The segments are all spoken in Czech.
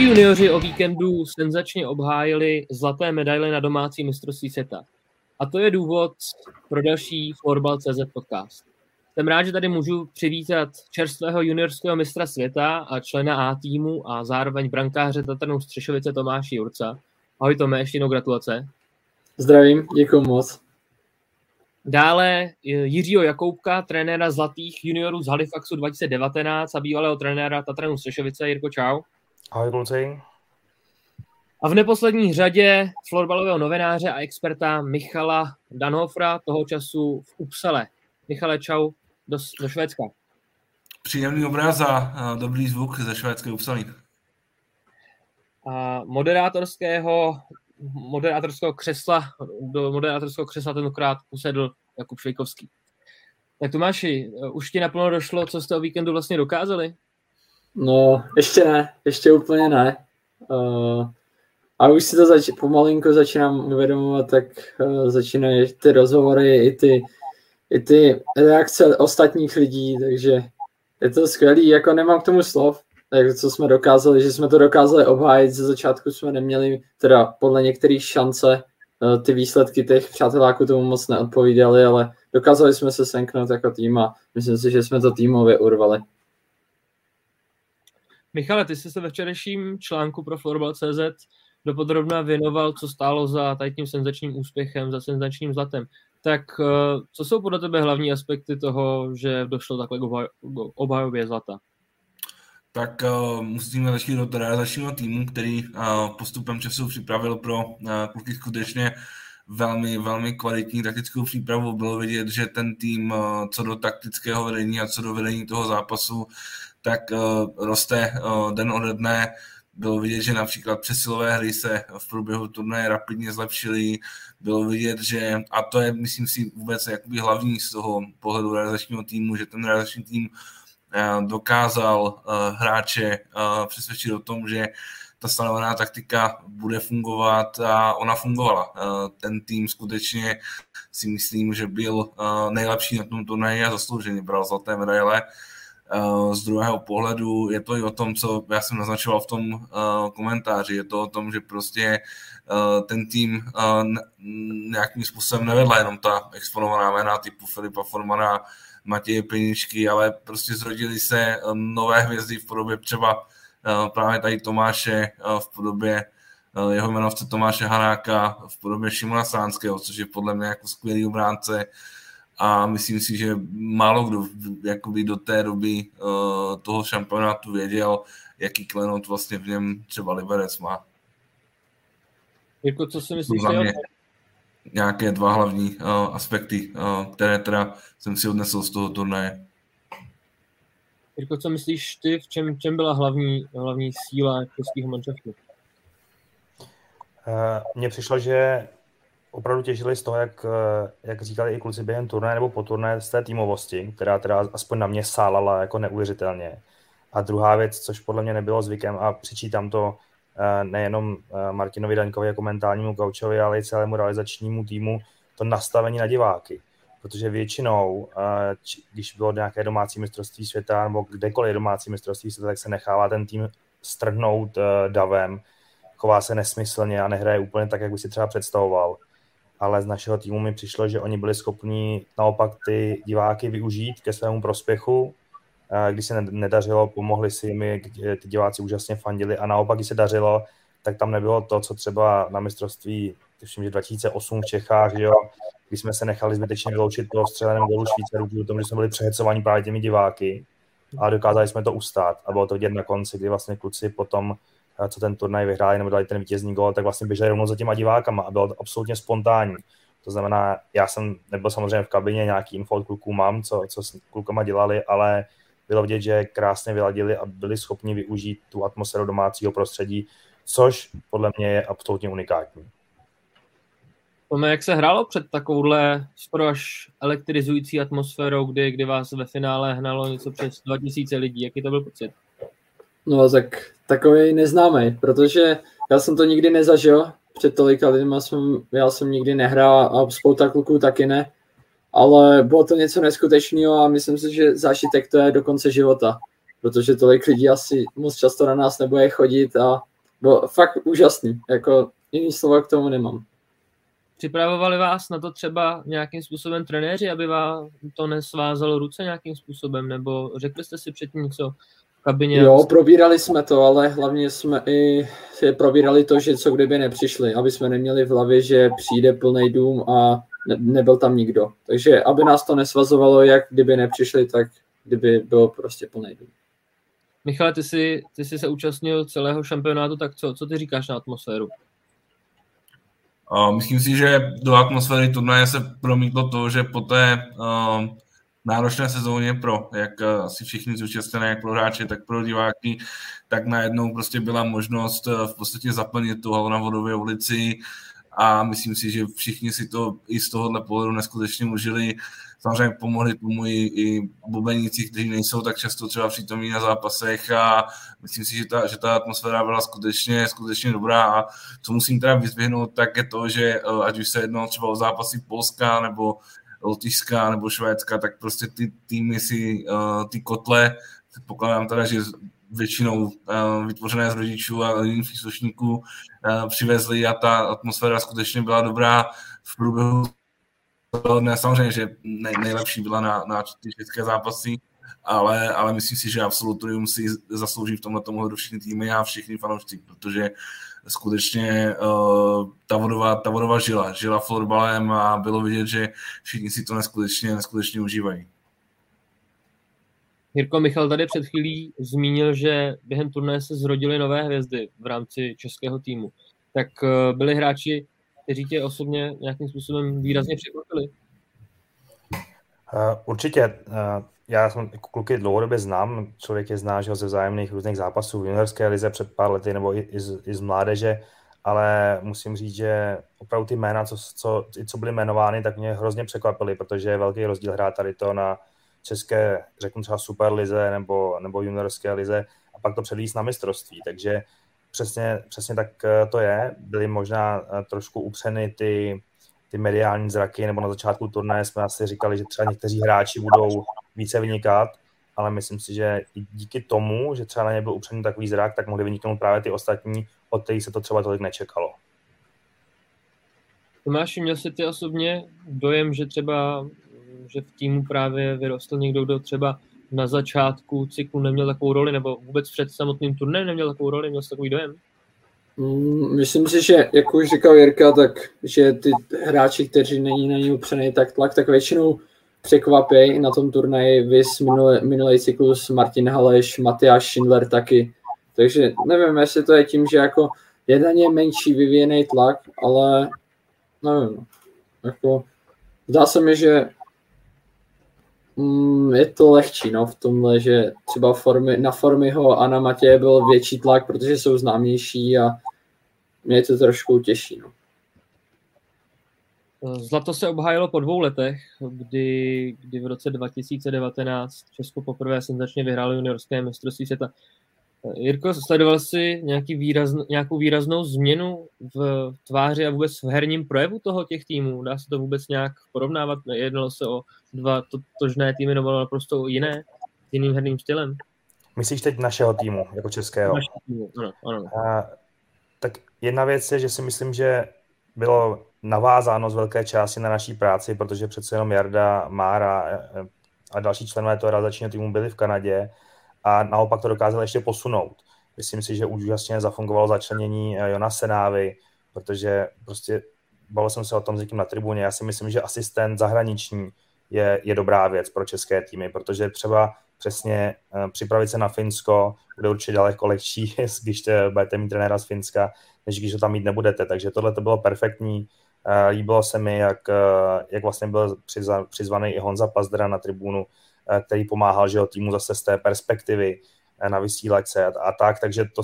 Naši junioři o víkendu senzačně obhájili zlaté medaile na domácí mistrovství světa. A to je důvod pro další Florbal.cz podcast. Jsem rád, že tady můžu přivítat čerstvého juniorského mistra světa a člena A týmu a zároveň brankáře Tatrnou Střešovice Tomáši Jurca. Ahoj Tome, ještě jednou gratulace. Zdravím, děkuji moc. Dále Jiřího Jakoubka, trenéra Zlatých juniorů z Halifaxu 2019 a bývalého trenéra Tatranu Střešovice. Jirko, čau. Ahoj, kluci. A v neposlední řadě florbalového novináře a experta Michala Danhofra, toho času v Upsale. Michale, čau do, do Švédska. Příjemný obraz a dobrý zvuk ze švédské Upsaly. A moderátorského, moderátorského křesla, do moderátorského křesla tentokrát usedl Jakub Švejkovský. Tak Tomáši, už ti naplno došlo, co jste o víkendu vlastně dokázali? No, ještě ne, ještě úplně ne. Uh, a už si to zač- pomalinku začínám uvědomovat, tak uh, začínají ty rozhovory i ty, i ty reakce ostatních lidí, takže je to skvělý, jako nemám k tomu slov, tak co jsme dokázali, že jsme to dokázali obhájit, ze začátku jsme neměli teda podle některých šance, uh, ty výsledky těch přáteláků tomu moc neodpovídaly, ale dokázali jsme se senknout jako tým a myslím si, že jsme to týmově urvali. Michale, ty jsi se ve včerejším článku pro Florbal.cz dopodrobna věnoval, co stálo za tím senzačním úspěchem, za senzačním zlatem. Tak eh, co jsou podle tebe hlavní aspekty toho, že došlo takhle k obhajově zlata? Tak uh, musíme začít do realizačního týmu, který uh, postupem času připravil pro uh, kluky skutečně velmi, velmi kvalitní taktickou přípravu. Bylo vidět, že ten tým uh, co do taktického vedení a co do vedení toho zápasu tak uh, roste uh, den ode dne. Bylo vidět, že například přesilové hry se v průběhu turnaje rapidně zlepšily. Bylo vidět, že, a to je, myslím si, vůbec jakoby hlavní z toho pohledu realizačního týmu, že ten realizační tým uh, dokázal hráče přesvědčit o tom, že ta stanovená taktika bude fungovat a ona fungovala. Ten tým skutečně si myslím, že byl nejlepší na tom turnaji a zaslouženě bral zlaté medaile. Eh, z druhého pohledu je to i o tom, co já jsem naznačoval v tom uh, komentáři, je to o tom, že prostě uh, ten tým nějakým způsobem nevedla jenom ta exponovaná jména typu Filipa Formana, Matěje Peničky, ale prostě zrodili se nové hvězdy v podobě třeba právě tady Tomáše, v podobě jeho jmenovce Tomáše Hanáka, v podobě Šimona Sánského, což je podle mě jako skvělý obránce, a myslím si, že málo kdo jakoby do té doby uh, toho šampionátu věděl, jaký klenot vlastně v něm třeba Liberec má. Jako co si myslíš? Nějaké dva hlavní uh, aspekty, uh, které teda jsem si odnesl z toho turnaje. Jirko, co myslíš ty, v čem, čem byla hlavní, hlavní síla českého manšaftu? Mně přišlo, že opravdu těžili z toho, jak, eh, jak říkali i kluci během turné nebo po turné, z té týmovosti, která teda aspoň na mě sálala jako neuvěřitelně. A druhá věc, což podle mě nebylo zvykem a přičítám to eh, nejenom eh, Martinovi Daňkovi jako mentálnímu gaučovi, ale i celému realizačnímu týmu, to nastavení na diváky. Protože většinou, když bylo nějaké domácí mistrovství světa nebo kdekoliv domácí mistrovství světa, tak se nechává ten tým strhnout davem, chová se nesmyslně a nehraje úplně tak, jak by si třeba představoval ale z našeho týmu mi přišlo, že oni byli schopni naopak ty diváky využít ke svému prospěchu. Když se nedařilo, pomohli si jim, ty diváci úžasně fandili a naopak, když se dařilo, tak tam nebylo to, co třeba na mistrovství, tuším, že 2008 v Čechách, že jo, když jsme se nechali zbytečně vyloučit po střeleném golu Švýcarů, kvůli tomu, že jsme byli přehecovaní právě těmi diváky, a dokázali jsme to ustát. A bylo to vidět na konci, kdy vlastně kluci potom co ten turnaj vyhráli nebo dali ten vítězný gol, tak vlastně běželi rovnou za těma divákama a bylo to absolutně spontánní. To znamená, já jsem nebyl samozřejmě v kabině, nějaký info od kluků mám, co, co s klukama dělali, ale bylo vidět, že krásně vyladili a byli schopni využít tu atmosféru domácího prostředí, což podle mě je absolutně unikátní. Tome, jak se hrálo před takovouhle skoro až elektrizující atmosférou, kdy, kdy vás ve finále hnalo něco přes 2000 lidí? Jaký to byl pocit? No tak takový neznámý, protože já jsem to nikdy nezažil, před tolika lidma jsem, já jsem nikdy nehrál a spousta kluků taky ne, ale bylo to něco neskutečného a myslím si, že zážitek to je do konce života, protože tolik lidí asi moc často na nás nebude chodit a Bylo fakt úžasný, jako jiný slova k tomu nemám. Připravovali vás na to třeba nějakým způsobem trenéři, aby vás to nesvázalo ruce nějakým způsobem, nebo řekli jste si předtím něco kabině? Jo, probírali jsme to, ale hlavně jsme i probírali to, že co kdyby nepřišli, aby jsme neměli v hlavě, že přijde plný dům a ne, nebyl tam nikdo. Takže aby nás to nesvazovalo, jak kdyby nepřišli, tak kdyby bylo prostě plný dům. Michale, ty jsi, ty jsi se účastnil celého šampionátu, tak co, co ty říkáš na atmosféru? Myslím si, že do atmosféry turnaje se promítlo to, že po té uh, náročné sezóně pro, jak uh, asi všichni zúčastněné, jak pro hráče, tak pro diváky, tak najednou prostě byla možnost uh, v podstatě zaplnit tu na Vodové ulici a myslím si, že všichni si to i z tohohle pohledu neskutečně užili. Samozřejmě pomohli tomu i, i bubeníci, kteří nejsou tak často třeba přítomní na zápasech a myslím si, že ta, že ta atmosféra byla skutečně, skutečně dobrá a co musím teda vyzvihnout, tak je to, že eh, ať už se jednalo třeba o zápasy Polska nebo Lotyšska nebo Švédska, tak prostě ty týmy si uh, ty kotle, pokládám teda, že většinou uh, vytvořené z rodičů a jiných příslušníků uh, přivezli a ta atmosféra skutečně byla dobrá v průběhu ne, samozřejmě, že nej, nejlepší byla na, na ty české zápasy, ale, ale myslím si, že absolutorium si zaslouží v tomhle tomu všichni týmy a všichni fanoušci, protože skutečně uh, ta, vodová, ta vodová žila, žila florbalem a bylo vidět, že všichni si to neskutečně, neskutečně užívají. Jirko Michal tady před chvílí zmínil, že během turné se zrodily nové hvězdy v rámci českého týmu. Tak uh, byli hráči kteří tě osobně nějakým způsobem výrazně překvapili? Uh, určitě. Uh, já jsem jako kluky dlouhodobě znám, člověk je zná že ze vzájemných různých zápasů v juniorské lize před pár lety nebo i, i, z, i z mládeže, ale musím říct, že opravdu ty jména, co, co, co byly jmenovány, tak mě hrozně překvapily, protože je velký rozdíl hrát tady to na české, řeknu třeba Superlize nebo, nebo juniorské lize a pak to předvíst na mistrovství, takže přesně, přesně tak eh, to je. Byly možná eh, trošku upřeny ty, ty mediální zraky, nebo na začátku turnaje jsme asi říkali, že třeba někteří hráči budou více vynikat, ale myslím si, že i díky tomu, že třeba na ně byl upřený takový zrak, tak mohli vyniknout právě ty ostatní, od kterých se to třeba tolik nečekalo. Tomáši, měl jsi ty osobně dojem, že třeba že v týmu právě vyrostl někdo, kdo třeba na začátku cyklu neměl takovou roli, nebo vůbec před samotným turnajem neměl takovou roli, měl jsi takový dojem? Mm, myslím si, že jak už říkal Jirka, tak že ty hráči, kteří není na ně upřený tak tlak, tak většinou překvapí na tom turnaji vys minulý, minulý cyklus Martin Haleš, Matyáš Schindler taky. Takže nevím, jestli to je tím, že jako je na ně menší vyvíjený tlak, ale nevím. Jako, zdá se mi, že Mm, je to lehčí no, v tomhle, že třeba formy, na Formiho a na Matěje byl větší tlak, protože jsou známější a mě je to trošku těžší. No. Zlato se obhájilo po dvou letech, kdy, kdy v roce 2019 Česko poprvé senzačně vyhrálo juniorské mistrovství světa. Jirko, sledoval jsi nějaký výrazn, nějakou výraznou změnu v tváři a vůbec v herním projevu toho těch týmů? Dá se to vůbec nějak porovnávat? Jednalo se o dva tožné týmy nebo naprosto jiné, jiným herným stylem? Myslíš teď našeho týmu, jako českého? Našeho týmu, ano, ano. A, tak jedna věc je, že si myslím, že bylo navázáno z velké části na naší práci, protože přece jenom Jarda, Mára a další členové toho realizačního týmu byli v Kanadě a naopak to dokázali ještě posunout. Myslím si, že úžasně zafungovalo začlenění eh, Jona Senávy, protože prostě bavil jsem se o tom s někým na tribuně. Já si myslím, že asistent zahraniční je, je dobrá věc pro české týmy, protože třeba přesně připravit se na Finsko bude určitě daleko lehčí, když te, budete mít trenéra z Finska, než když to tam mít nebudete. Takže tohle to bylo perfektní. Uh, líbilo se mi, jak, uh, jak vlastně byl přizva, přizvaný i Honza Pazdra na tribunu, uh, který pomáhal že jo, týmu zase z té perspektivy na vysílačce a, a tak. Takže to,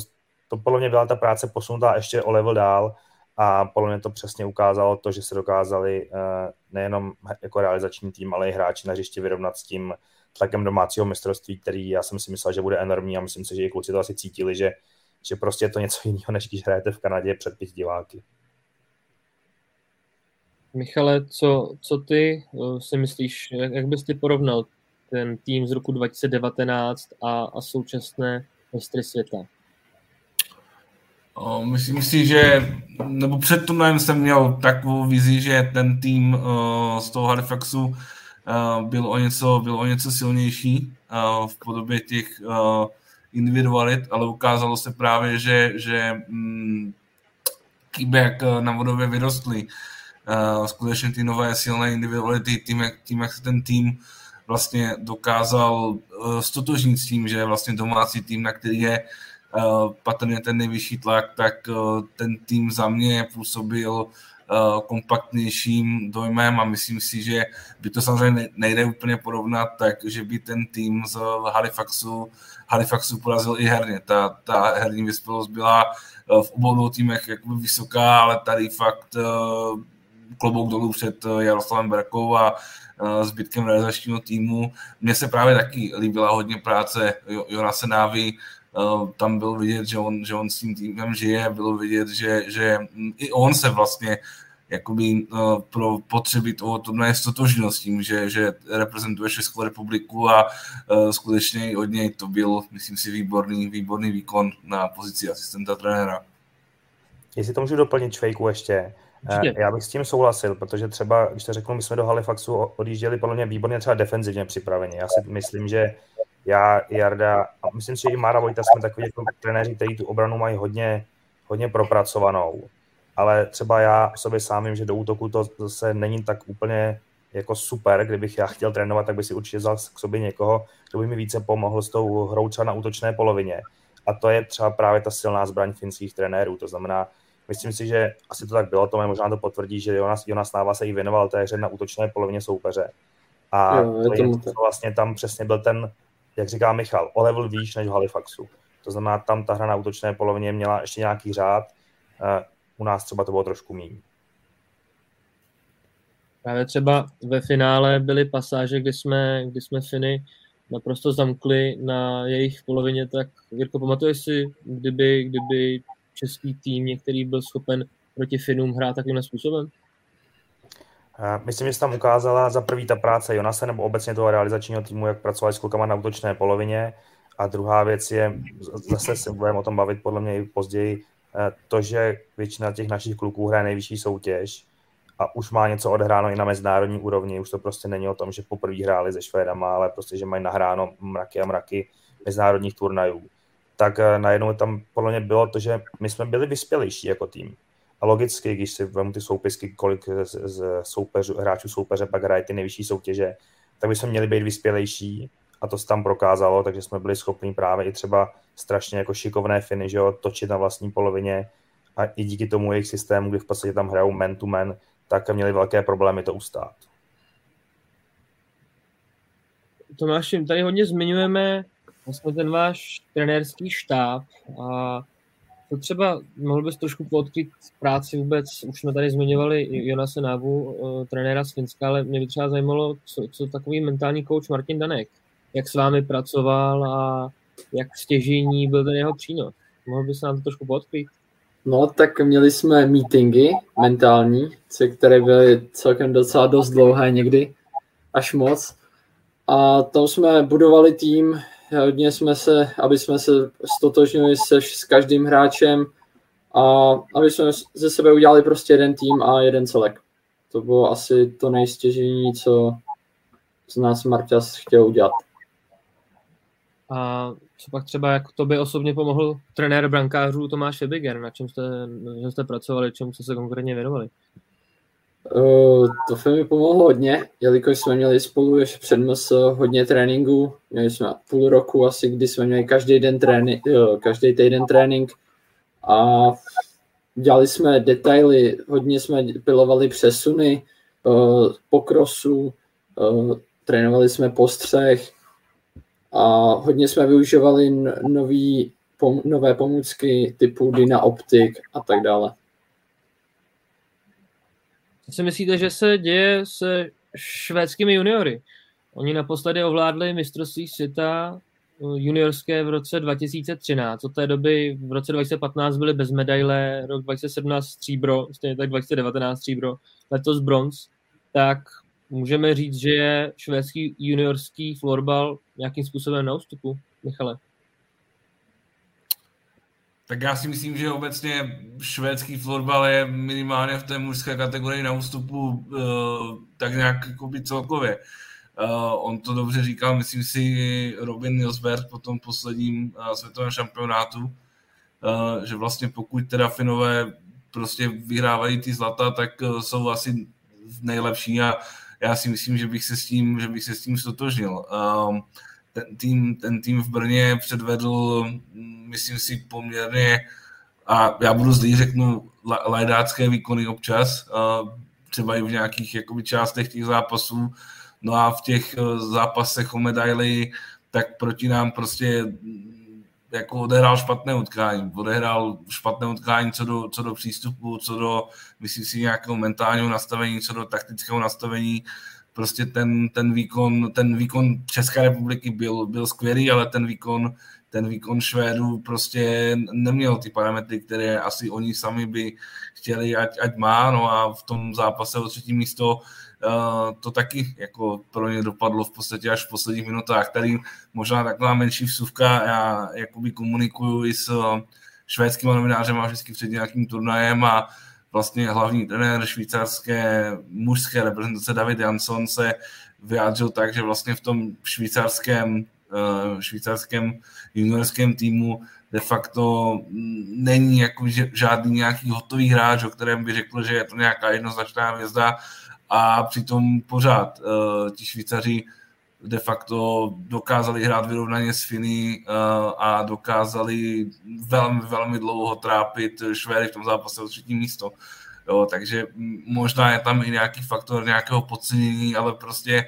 to podle mě byla ta práce posunutá ještě o level dál a podle mě to přesně ukázalo to, že se dokázali eh, nejenom jako realizační tým, ale i hráči na hřišti vyrovnat s tím tlakem domácího mistrovství, který já jsem si myslel, že bude enormní a myslím si, že i kluci to asi cítili, že, že prostě je to něco jiného, než když hrajete v Kanadě před pět diváky. Michale, co, co ty eh, si myslíš, jak, jak bys ty porovnal ten tým z roku 2019 a, a současné mistry světa? Myslím si, že nebo před turnajem jsem měl takovou vizi, že ten tým uh, z toho Halifaxu uh, byl, o něco, byl o něco silnější uh, v podobě těch uh, individualit, ale ukázalo se právě, že, že um, jak na vodově vyrostly. Uh, skutečně ty nové silné individuality, tím jak, tím, jak se ten tým vlastně dokázal uh, stotožnit s tím, že je vlastně domácí tým, na který je uh, Eh, patrně ten nejvyšší tlak, tak eh, ten tým za mě působil eh, kompaktnějším dojmem a myslím si, že by to samozřejmě nejde úplně porovnat, tak že by ten tým z Halifaxu, Halifaxu porazil i herně. Ta, ta herní vyspělost byla v obou týmech jakoby vysoká, ale tady fakt klobouk dolů před Jaroslavem Berkou a zbytkem realizačního týmu. Mně se právě taky líbila hodně práce Jonase Návy, Eh, tam bylo vidět, že on, že on s tím týmem žije, bylo vidět, že, že i on se vlastně jakoby pro potřeby toho turnaje stotožnil s tím, že, že reprezentuje Českou republiku a uh, skutečně od něj to byl, myslím si, výborný, výborný výkon na pozici asistenta trenéra. Jestli to můžu doplnit Čvejku ještě, Určitě. Já bych s tím souhlasil, protože třeba, když to řeknu, my jsme do Halifaxu odjížděli podle mě výborně třeba defenzivně připraveni. Já si myslím, že já, Jarda a myslím si, že i Mára Vojta jsme takový jako trenéři, kteří tu obranu mají hodně, hodně propracovanou. Ale třeba já sobě sám vím, že do útoku to zase není tak úplně jako super, kdybych já chtěl trénovat, tak by si určitě vzal k sobě někoho, kdo by mi více pomohl s tou hrou třeba na útočné polovině. A to je třeba právě ta silná zbraň finských trenérů. To znamená, myslím si, že asi to tak bylo, to možná to potvrdí, že Jonas, Jonas Náva se jí věnoval té hře na útočné polovině soupeře. A jo, to je, to vlastně tam přesně byl ten jak říká Michal, o level výš než v Halifaxu. To znamená, tam ta hra na útočné polovině měla ještě nějaký řád, eh, u nás třeba to bylo trošku méně. Právě třeba ve finále byly pasáže, kdy jsme, kdy jsme Finy naprosto zamkli na jejich polovině, tak Jirko, pamatuješ si, kdyby, kdyby český tým některý byl schopen proti Finům hrát takovým způsobem? Myslím, že se tam ukázala za prvý ta práce Jonase nebo obecně toho realizačního týmu, jak pracovali s klukama na útočné polovině. A druhá věc je, zase se budeme o tom bavit podle mě i později, eh, to, že většina těch našich kluků hraje nejvyšší soutěž a už má něco odhráno i na mezinárodní úrovni. Už to prostě není o tom, že poprvé hráli se Švédama, ale prostě, že mají nahráno mraky a mraky mezinárodních turnajů. Tak eh, najednou tam podle mě bylo to, že my jsme byli vyspělejší jako tým. A logicky, když si vezmu ty soupisky, kolik z, z soupeřů, hráčů soupeře pak hraje ty nejvyšší soutěže, tak bychom měli být vyspělejší a to se tam prokázalo, takže jsme byli schopni právě i třeba strašně jako šikovné finy, že jo, točit na vlastní polovině a i díky tomu jejich systému, kdy v podstatě tam hrajou man to man, tak měli velké problémy to ustát. Tomáši, tady hodně zmiňujeme vlastně ten váš trenérský štáb a to třeba mohl bys trošku podkryt práci vůbec, už jsme tady zmiňovali Jonase Návu, eh, trenéra z Finska, ale mě by třeba zajímalo, co, co takový mentální coach Martin Danek, jak s vámi pracoval a jak stěžení byl ten jeho přínos. Mohl bys nám to trošku podkryt? No, tak měli jsme meetingy mentální, které byly celkem docela dost dlouhé někdy, až moc. A tam jsme budovali tým, hodně jsme se, aby jsme se stotožnili se s každým hráčem a aby jsme ze sebe udělali prostě jeden tým a jeden celek. To bylo asi to nejstěžení, co z nás Marťas chtěl udělat. A co pak třeba, jak to by osobně pomohl trenér brankářů Tomáš Ebiger, na čem jste, na čem jste pracovali, čemu jste se konkrétně věnovali? Uh, to mi pomohlo hodně, jelikož jsme měli spolu ještě před MS hodně tréninku. Měli jsme půl roku asi, kdy jsme měli každý den trénink, každý týden trénink a dělali jsme detaily, hodně jsme pilovali přesuny uh, po krosu, uh, trénovali jsme postřeh a hodně jsme využívali nový, pom, nové pomůcky typu Dyna Optik a tak dále. Co si myslíte, že se děje se švédskými juniory? Oni naposledy ovládli mistrovství světa eh, juniorské v roce 2013. Od té doby v roce 2015 byly bez medaile, rok 2017 stříbro, stejně tak 2019 stříbro, letos bronz. Tak můžeme říct, že je švédský juniorský florbal nějakým způsobem na ústupu, Michale? Tak já si myslím, že obecně švédský florbal je minimálně v té mužské kategorii na ústupu uh, tak nějak by celkově. Uh, on to dobře říkal, myslím si, Robin Nilsberg po tom posledním uh, světovém šampionátu, že vlastně pokud teda Finové prostě vyhrávají ty zlata, tak jsou asi nejlepší a já si myslím, že bych se s tím, že bych se s tím stotožnil. Uh, ten tým, ten tým v Brně předvedl, myslím si, poměrně, a já budu zlý, řeknu, lajdácké výkony občas, třeba i v nějakých jakoby, částech těch zápasů, no a v těch e, zápasech o medaily, tak proti nám prostě jako odehrál špatné utkání. Odehrál špatné utkání co do, co do přístupu, co do, myslím si, nějakého mentálního nastavení, co do taktického nastavení prostě ten, ten, výkon, ten výkon České republiky byl, byl skvělý, ale ten výkon, ten výkon Švédů prostě neměl ty parametry, které asi oni sami by chtěli, ať, ať má, no a v tom zápase o třetí místo uh, to taky jako pro ně dopadlo v podstatě až v posledních minutách. Tady možná taková menší vsuvka, já jakoby komunikuju i s švédským novinářem a vždycky před nějakým turnajem a vlastně hlavní trenér švýcarské mužské reprezentace David Jansson se vyjádřil tak, že vlastně v tom švýcarském, uh, švýcarském juniorském týmu de facto není jako žádný nějaký hotový hráč, o kterém by řekl, že je to nějaká jednoznačná hvězda a přitom pořád uh, ti Švýcaři de facto dokázali hrát vyrovnaně s Finy uh, a dokázali velmi, velmi dlouho trápit Švédy v tom zápase o třetí místo. Jo, takže možná je tam i nějaký faktor nějakého podcenění, ale prostě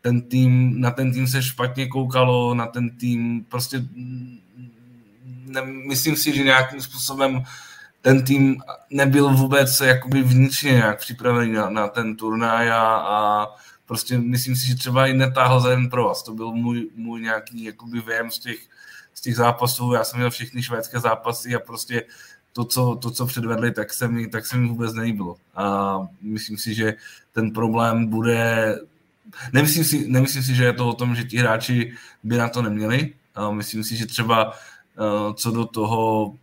ten tým, na ten tým se špatně koukalo, na ten tým prostě ne, myslím si, že nějakým způsobem ten tým nebyl vůbec jakoby vnitřně nějak připravený na, na ten turnaj a, a prostě myslím si, že třeba i netáhl za jeden pro vás. To byl můj, můj nějaký jakoby věm z těch, z těch zápasů. Já jsem měl všechny švédské zápasy a prostě to, co, to, co předvedli, tak se, mi, tak se mi vůbec nelíbilo. A myslím si, že ten problém bude... Nemyslím si, nemyslím si, že je to o tom, že ti hráči by na to neměli. A myslím si, že třeba eh, co do toho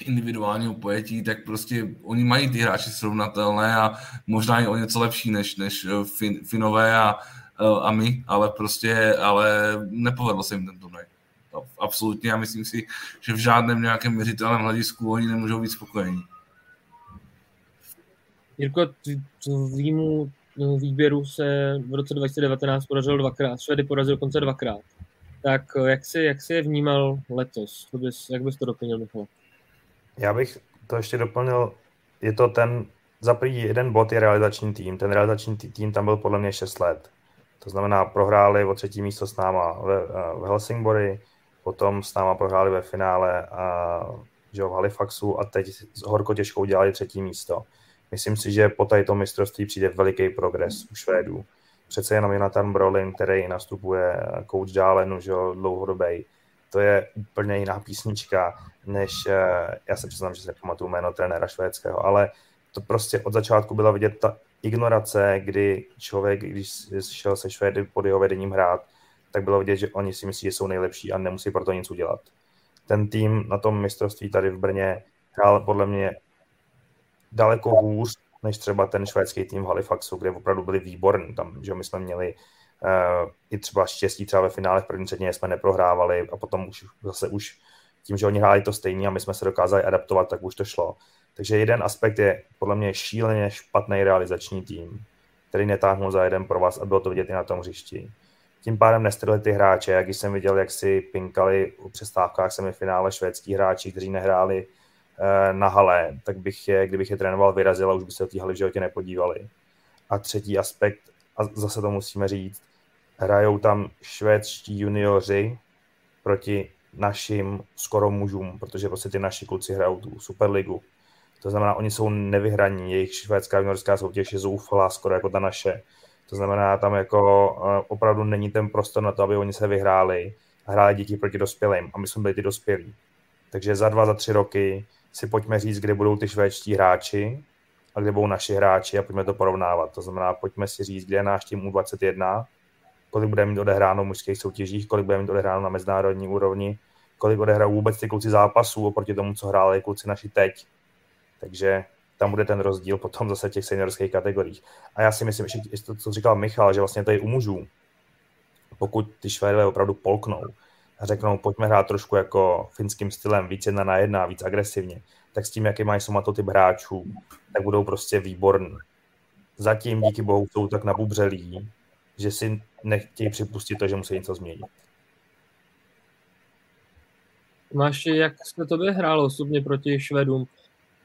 individuálního pojetí, tak prostě oni mají ty hráči srovnatelné a možná i o něco lepší než, než eh, fin, Finové a, eh, a my, ale prostě, ale nepovedlo se jim ten turnaj. Absolutně, já myslím si, že v žádném nějakém měřitelném hledisku oni nemůžou být spokojení. Jirko, tvýmu no, výběru se v roce 2019 podařilo dvakrát, Švedy porazil konce dvakrát. Tak eh, jak jsi, jak jsi je vnímal letos? Bys, jak bys to doplnil, Michal? Já bych to ještě doplnil, je to ten, za první jeden bod je realizační tým, ten realizační tým tam byl podle mě 6 let. To znamená, prohráli o třetí místo s náma ve, v Helsingbory, potom s náma prohráli ve finále a, že v Halifaxu a teď s horko těžkou dělali třetí místo. Myslím si, že po tady mistrovství přijde veliký progres u Švédů. Přece jenom Jonathan Brolin, který nastupuje coach Dálenu, že dlouhodobý, to je úplně jiná písnička, než, eh, já se přiznám, že si nepamatuju jméno trenéra švédského, ale to prostě od začátku byla vidět ta ignorace, kdy člověk, když šel se Švédy pod jeho vedením hrát, tak bylo vidět, že oni si myslí, že jsou nejlepší a nemusí pro to nic udělat. Ten tým na tom mistrovství tady v Brně hrál podle mě daleko hůř, než třeba ten švédský tým v Halifaxu, kde opravdu byli výborní. Tam, že my jsme měli uh, i třeba štěstí třeba ve finále v první třetině jsme neprohrávali a potom už zase už tím, že oni hráli to stejně a my jsme se dokázali adaptovat, tak už to šlo. Takže jeden aspekt je podle mě šíleně špatný realizační tým, který netáhnul za jeden pro vás a bylo to vidět i na tom hřišti. Tím pádem nestrali ty hráče, jak jsem viděl, jak si pinkali u přestávkách semifinále švédský hráči, kteří nehráli eh, na hale, tak bych je, kdybych je trénoval, vyrazil a už by se o té v životě nepodívali. A třetí aspekt, a zase to musíme říct, hrajou tam švédští junioři proti našim skoro mužům, protože prostě ty naši kluci hrajou tu Superligu. To znamená, oni jsou nevyhraní, jejich švédská juniorská soutěž je zoufalá skoro jako ta naše. To znamená, tam jako uh, opravdu není ten prostor na to, aby oni se vyhráli hráli díky proti dospělým. A my jsme byli ty dospělí. Takže za dva, za tři roky si pojďme říct, kde budou ty švédští hráči a kde budou naši hráči a pojďme to porovnávat. To znamená, pojďme si říct, kde je náš tým U21, kolik budeme mít odehráno v mužských soutěžích, kolik budeme mít odehráno na mezinárodní úrovni, kolik odehrajou vůbec ty kluci zápasů oproti tomu, co hráli kluci naši teď. Takže tam bude ten rozdíl potom zase těch seniorských kategoriích. A já si myslím, že to, co říkal Michal, že vlastně tady u mužů, pokud ty Švédové opravdu polknou a řeknou, pojďme hrát trošku jako finským stylem, víc jedna na jedna, víc agresivně, tak s tím, jaký mají somatotyp hráčů, tak budou prostě výborní. Zatím díky bohu jsou tak nabubřelí, že si nechtějí připustit to, že musí něco změnit. Máš, jak se to hrálo osobně proti Švedům?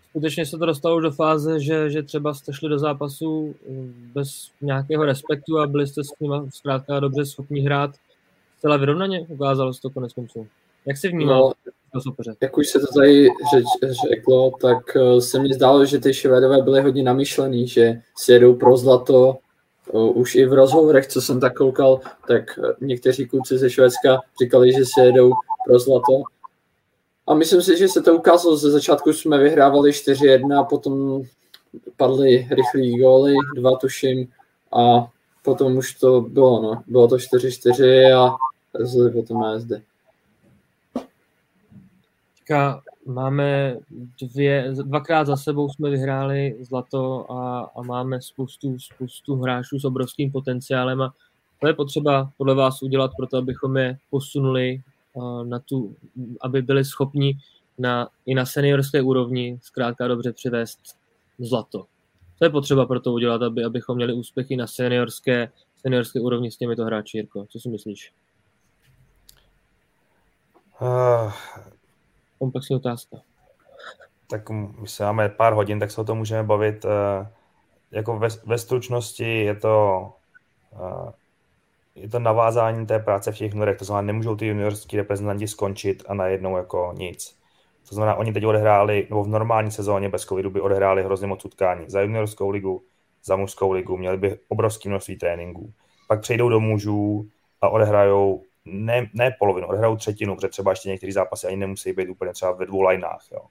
Skutečně se to dostalo do fáze, že, že třeba jste šli do zápasu eh, bez nějakého respektu a byli jste s nimi zkrátka dobře schopni hrát zcela vyrovnaně? Ukázalo se to konec konců. Jak si vnímal no, soupeře? Jak už se to tady řeč, řeklo, tak eh, se mi zdálo, že ty Švédové byly hodně namyšlený, že si jedou pro zlato, už i v rozhovorech, co jsem tak koukal, tak někteří kluci ze Švédska říkali, že si jedou pro zlato. A myslím si, že se to ukázalo. Ze začátku jsme vyhrávali 4-1, potom padly rychlý góly, dva tuším, a potom už to bylo, no. Bylo to 4-4 a rozhodli potom na SD. Máme dvě, dvakrát za sebou jsme vyhráli zlato a, a máme spoustu, spoustu hráčů s obrovským potenciálem a to je potřeba podle vás udělat pro to, abychom je posunuli na tu, aby byli schopni na, i na seniorské úrovni zkrátka dobře přivést zlato. To je potřeba pro to udělat, aby, abychom měli úspěchy na seniorské, seniorské úrovni s těmito hráči, Jirko. Co si myslíš? Uh, komplexní otázka. Tak se máme pár hodin, tak se o tom můžeme bavit. Eh, jako ve, ve stručnosti je to, eh, je to navázání té práce v těch juniorech, to znamená, nemůžou ty juniorský reprezentanti skončit a najednou jako nic. To znamená, oni teď odehráli, nebo v normální sezóně bez covidu by odehráli hrozně moc utkání. Za juniorskou ligu, za mužskou ligu, měli by obrovské množství tréninků. Pak přejdou do mužů a odehrajou ne, ne polovinu, odehrajou třetinu, protože třeba ještě některé zápasy ani nemusí být úplně třeba ve dvou lineách. Jo.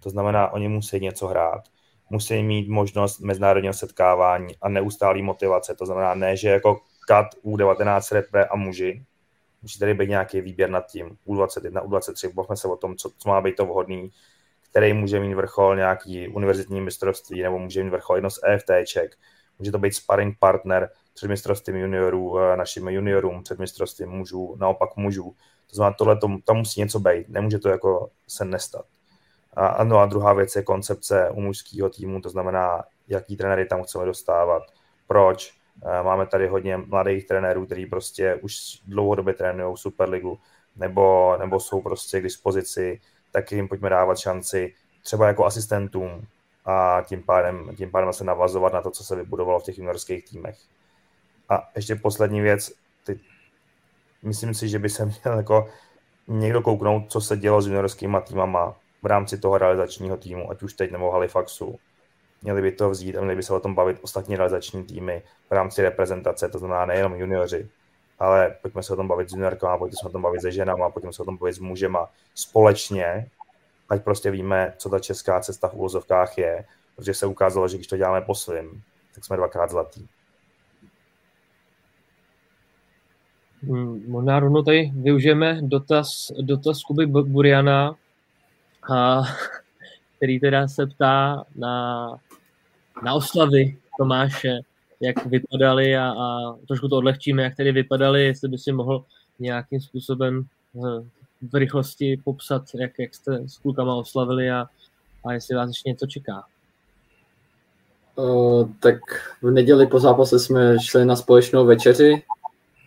To znamená, oni musí něco hrát, musí mít možnost mezinárodního setkávání a neustálý motivace. To znamená ne, že jako kat U19 repre a muži, musí tady být nějaký výběr nad tím, U21, U23, bavme se o tom, co, co má být to vhodný, který může mít vrchol nějaký univerzitní mistrovství, nebo může mít vrchol jedno z EFTček, může to být sparring partner, před mistrovstvím juniorů, našim juniorům, před mistrovstvím mužů, naopak mužů. To znamená, tohle tam musí něco být, nemůže to jako se nestat. A, ano, a druhá věc je koncepce u mužského týmu, to znamená, jaký trenéry tam chceme dostávat, proč. Máme tady hodně mladých trenérů, kteří prostě už dlouhodobě trénují Superligu, nebo, nebo jsou prostě k dispozici, tak jim pojďme dávat šanci třeba jako asistentům a tím pádem, tím pádem se navazovat na to, co se vybudovalo v těch juniorských týmech. A ještě poslední věc, ty, myslím si, že by se měl jako někdo kouknout, co se dělo s juniorskými týmama v rámci toho realizačního týmu, ať už teď nebo Halifaxu. Měli by to vzít a měli by se o tom bavit ostatní realizační týmy v rámci reprezentace, to znamená nejenom junioři, ale pojďme se o tom bavit s juniorkama, pojďme se o tom bavit se ženama, pojďme se o tom bavit s mužema společně, ať prostě víme, co ta česká cesta v úvozovkách je, protože se ukázalo, že když to děláme po svým, tak jsme dvakrát zlatý. Hmm, možná rovnou tady využijeme dotaz, dotaz Kuby Buriana, a, který teda se ptá na, na oslavy Tomáše, jak vypadaly a, a trošku to odlehčíme, jak tedy vypadaly, jestli by si mohl nějakým způsobem eh, v rychlosti popsat, jak, jak jste s klukama oslavili a, a jestli vás ještě něco čeká. Uh, tak v neděli po zápase jsme šli na společnou večeři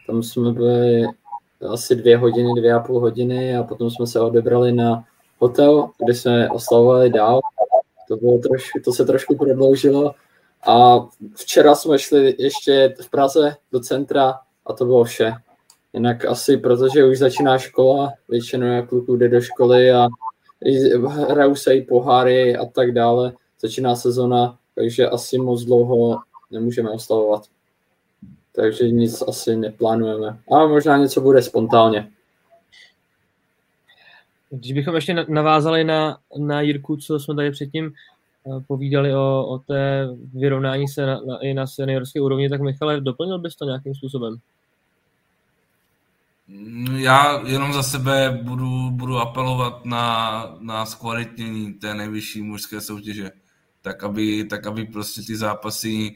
tam jsme byli asi dvě hodiny, dvě a půl hodiny a potom jsme se odebrali na hotel, kde jsme oslavovali dál. To, bylo trošku, to se trošku prodloužilo. A včera jsme šli ještě v Praze do centra a to bylo vše. Jinak asi, protože už začíná škola, většinou jak kluků jde do školy a hrajou se i poháry a tak dále. Začíná sezona, takže asi moc dlouho nemůžeme oslavovat takže nic asi neplánujeme. Ale možná něco bude spontánně. Když bychom ještě navázali na, na Jirku, co jsme tady předtím eh, povídali o, o té vyrovnání se na, na, i na seniorské úrovni, tak Michale, doplnil bys to nějakým způsobem? Já jenom za sebe budu, budu apelovat na, na zkvalitnění té nejvyšší mužské soutěže. Tak aby, tak aby prostě ty zápasy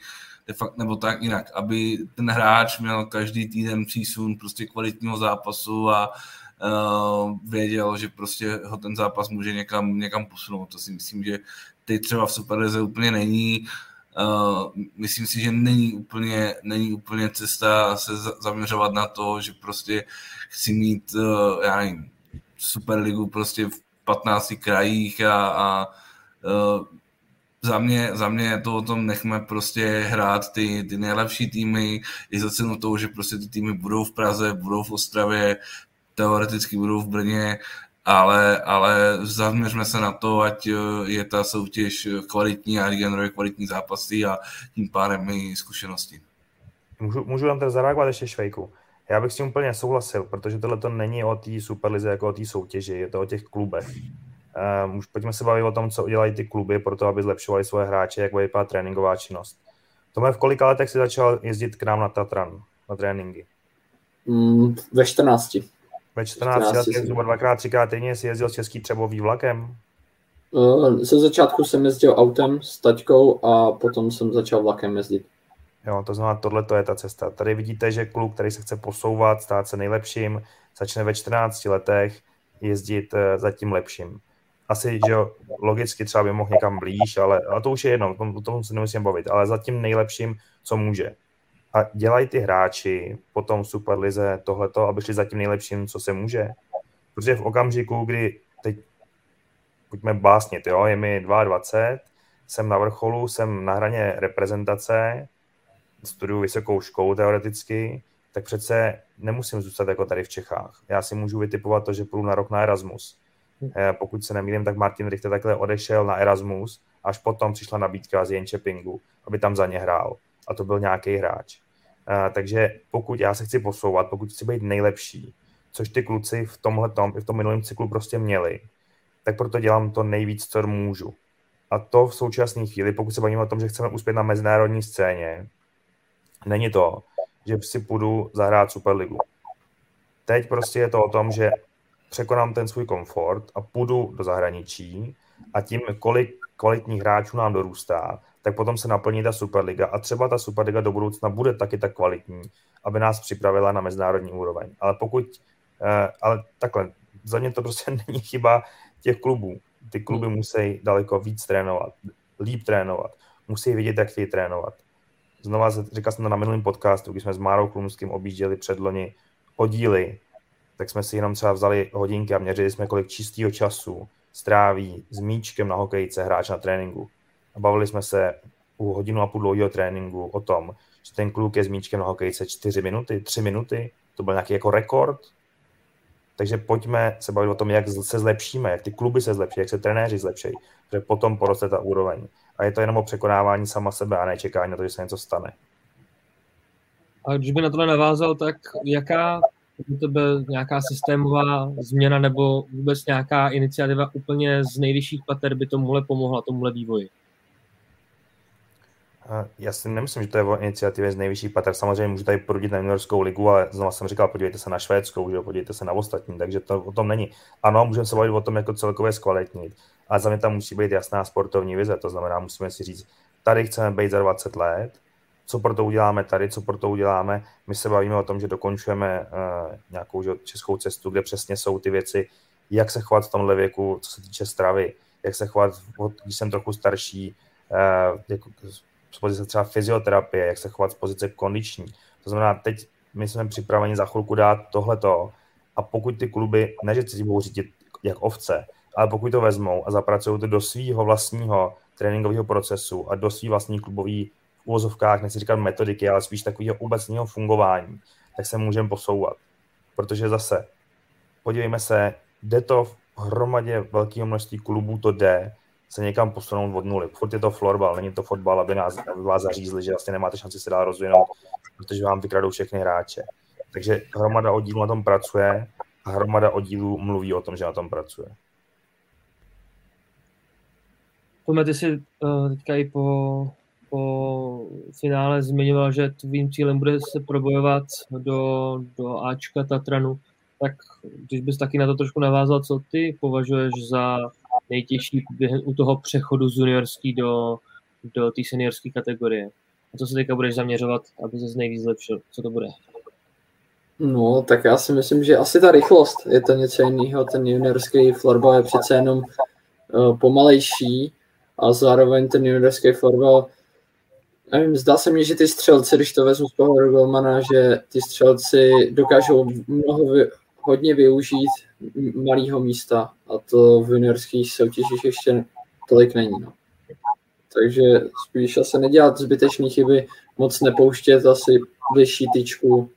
de fakt, nebo tak jinak, aby ten hráč měl každý týden přísun prostě kvalitního zápasu a uh, věděl, že prostě ho ten zápas může někam, někam posunout. To si myslím, že teď třeba v Superlize úplně není. Uh, myslím si, že není úplně, není úplně cesta se zaměřovat na to, že prostě chci mít, uh, já nevím, Superligu prostě v 15 krajích a, a uh, za mě, za mě to o tom nechme prostě hrát ty, ty nejlepší týmy i za cenu toho, že prostě ty týmy budou v Praze, budou v Ostravě, teoreticky budou v Brně, ale, ale zaměřme se na to, ať eh, je ta soutěž kvalitní a generuje kvalitní zápasy a tím pádem i zkušenosti. Můžu, můžu tam teda zareagovat ještě Švejku. Já bych s tím úplně souhlasil, protože tohle to není o té superlize jako o té soutěži, je to o těch klubech. Um, už pojďme se bavit o tom, co udělají ty kluby pro to, aby zlepšovali svoje hráče, jak vypadá tréninková činnost. Tohle v kolika letech si začal jezdit k nám na Tatran, na tréninky? Mm, ve 14. Ve 14, letech zhruba dvakrát, třikrát týdně si jezdil s český třebový vlakem? Uh, ze začátku jsem jezdil autem s taťkou a potom jsem začal vlakem jezdit. Jo, to znamená, tohle to je ta cesta. Tady vidíte, že kluk, který se chce posouvat, stát se nejlepším, začne ve 14 letech jezdit eh, za tím lepším asi, že jo, logicky třeba by mohl někam blíž, ale, ale to už je jedno, o tom se nemusím bavit, ale za tím nejlepším, co může. A dělají ty hráči potom Superlize tohleto, aby šli za tím nejlepším, co se může. Protože v okamžiku, kdy teď pojďme básnit, jo, je mi 22, jsem na vrcholu, jsem na hraně reprezentace, studuju vysokou školu teoreticky, tak přece nemusím zůstat jako tady v Čechách. Já si můžu vytipovat to, že půjdu na rok na Erasmus pokud se nemýlím, tak Martin Richter takhle odešel na Erasmus, až potom přišla nabídka z Jenčepingu, aby tam za ně hrál. A to byl nějaký hráč. Eh, takže pokud já se chci posouvat, pokud chci být nejlepší, což ty kluci v tomhle i v tom minulém cyklu prostě měli, tak proto dělám to nejvíc, co můžu. A to v současné chvíli, pokud se bavíme o tom, že chceme uspět na mezinárodní scéně, není to, že si půjdu zahrát Superligu. Teď prostě je to o tom, že překonám ten svůj komfort a půjdu do zahraničí a tím, kolik kvalitních hráčů nám dorůstá, tak potom se naplní ta Superliga a třeba ta Superliga do budoucna bude taky tak kvalitní, aby nás připravila na mezinárodní úroveň. Ale pokud, eh, ale takhle, za mě to prostě není chyba těch klubů. Ty kluby hmm. musí daleko víc trénovat, líp trénovat, musí vidět, jak chtějí trénovat. Znova říkal jsem to na minulém podcastu, když jsme s Márou Klumským objížděli předloni oddíly tak jsme si jenom třeba vzali hodinky a měřili jsme, kolik čistého času stráví s míčkem na hokejce hráč na tréninku. A bavili jsme se u hodinu a půl dlouhého tréninku o tom, že ten kluk je s míčkem na hokejce 4 minuty, 3 minuty, to byl nějaký jako rekord. Takže pojďme se bavit o tom, jak se zlepšíme, jak ty kluby se zlepší, jak se trenéři zlepší, že potom poroste ta úroveň. A je to jenom o překonávání sama sebe a ne čekání na to, že se něco stane. A když by na tohle navázal, tak jaká pro tebe nějaká systémová změna nebo vůbec nějaká iniciativa úplně z nejvyšších pater by tomuhle pomohla, tomuhle vývoji? Já si nemyslím, že to je o iniciativě z nejvyšších pater. Samozřejmě můžu tady prudit na juniorskou ligu, ale znovu jsem říkal, podívejte se na švédskou, že podívejte se na ostatní, takže to o tom není. Ano, můžeme se bavit o tom, jako celkově zkvalitnit, ale za mě tam musí být jasná sportovní vize, to znamená, musíme si říct, tady chceme být za 20 let, co pro to uděláme tady, co pro to uděláme. My se bavíme o tom, že dokončujeme uh, nějakou že, českou cestu, kde přesně jsou ty věci, jak se chovat v tomhle věku, co se týče stravy, jak se chovat, když jsem trochu starší, uh, jako z pozice třeba fyzioterapie, jak se chovat z pozice kondiční. To znamená, teď my jsme připraveni za chvilku dát tohleto a pokud ty kluby, ne že si budou řídit jak ovce, ale pokud to vezmou a zapracují to do svého vlastního tréninkového procesu a do svý vlastní klubový uvozovkách, nechci říkat metodiky, ale spíš takového obecného fungování, tak se můžeme posouvat. Protože zase, podívejme se, jde to v hromadě velkého množství klubů, to jde se někam posunout od nuly. Furt je to florbal, není to fotbal, aby, nás, aby vás zařízli, že vlastně nemáte šanci se dál rozvinout, protože vám vykradou všechny hráče. Takže hromada oddílů na tom pracuje a hromada oddílů mluví o tom, že na tom pracuje. Ty jsi uh, teďka i po po finále zmiňoval, že tvým cílem bude se probojovat do, do Ačka Tatranu, tak když bys taky na to trošku navázal, co ty považuješ za nejtěžší u toho přechodu z juniorský do, do té seniorské kategorie? A co se teďka budeš zaměřovat, aby se nejvíc zlepšil? Co to bude? No, tak já si myslím, že asi ta rychlost je to něco jiného. Ten juniorský florbal je přece jenom uh, pomalejší a zároveň ten juniorský florbal nevím, zdá se mi, že ty střelci, když to vezmu z pohledu Golmana, že ty střelci dokážou mnoho, hodně využít malého místa a to v juniorských soutěžích ještě tolik není. No. Takže spíš asi nedělat zbytečné chyby, moc nepouštět asi vyšší tyčku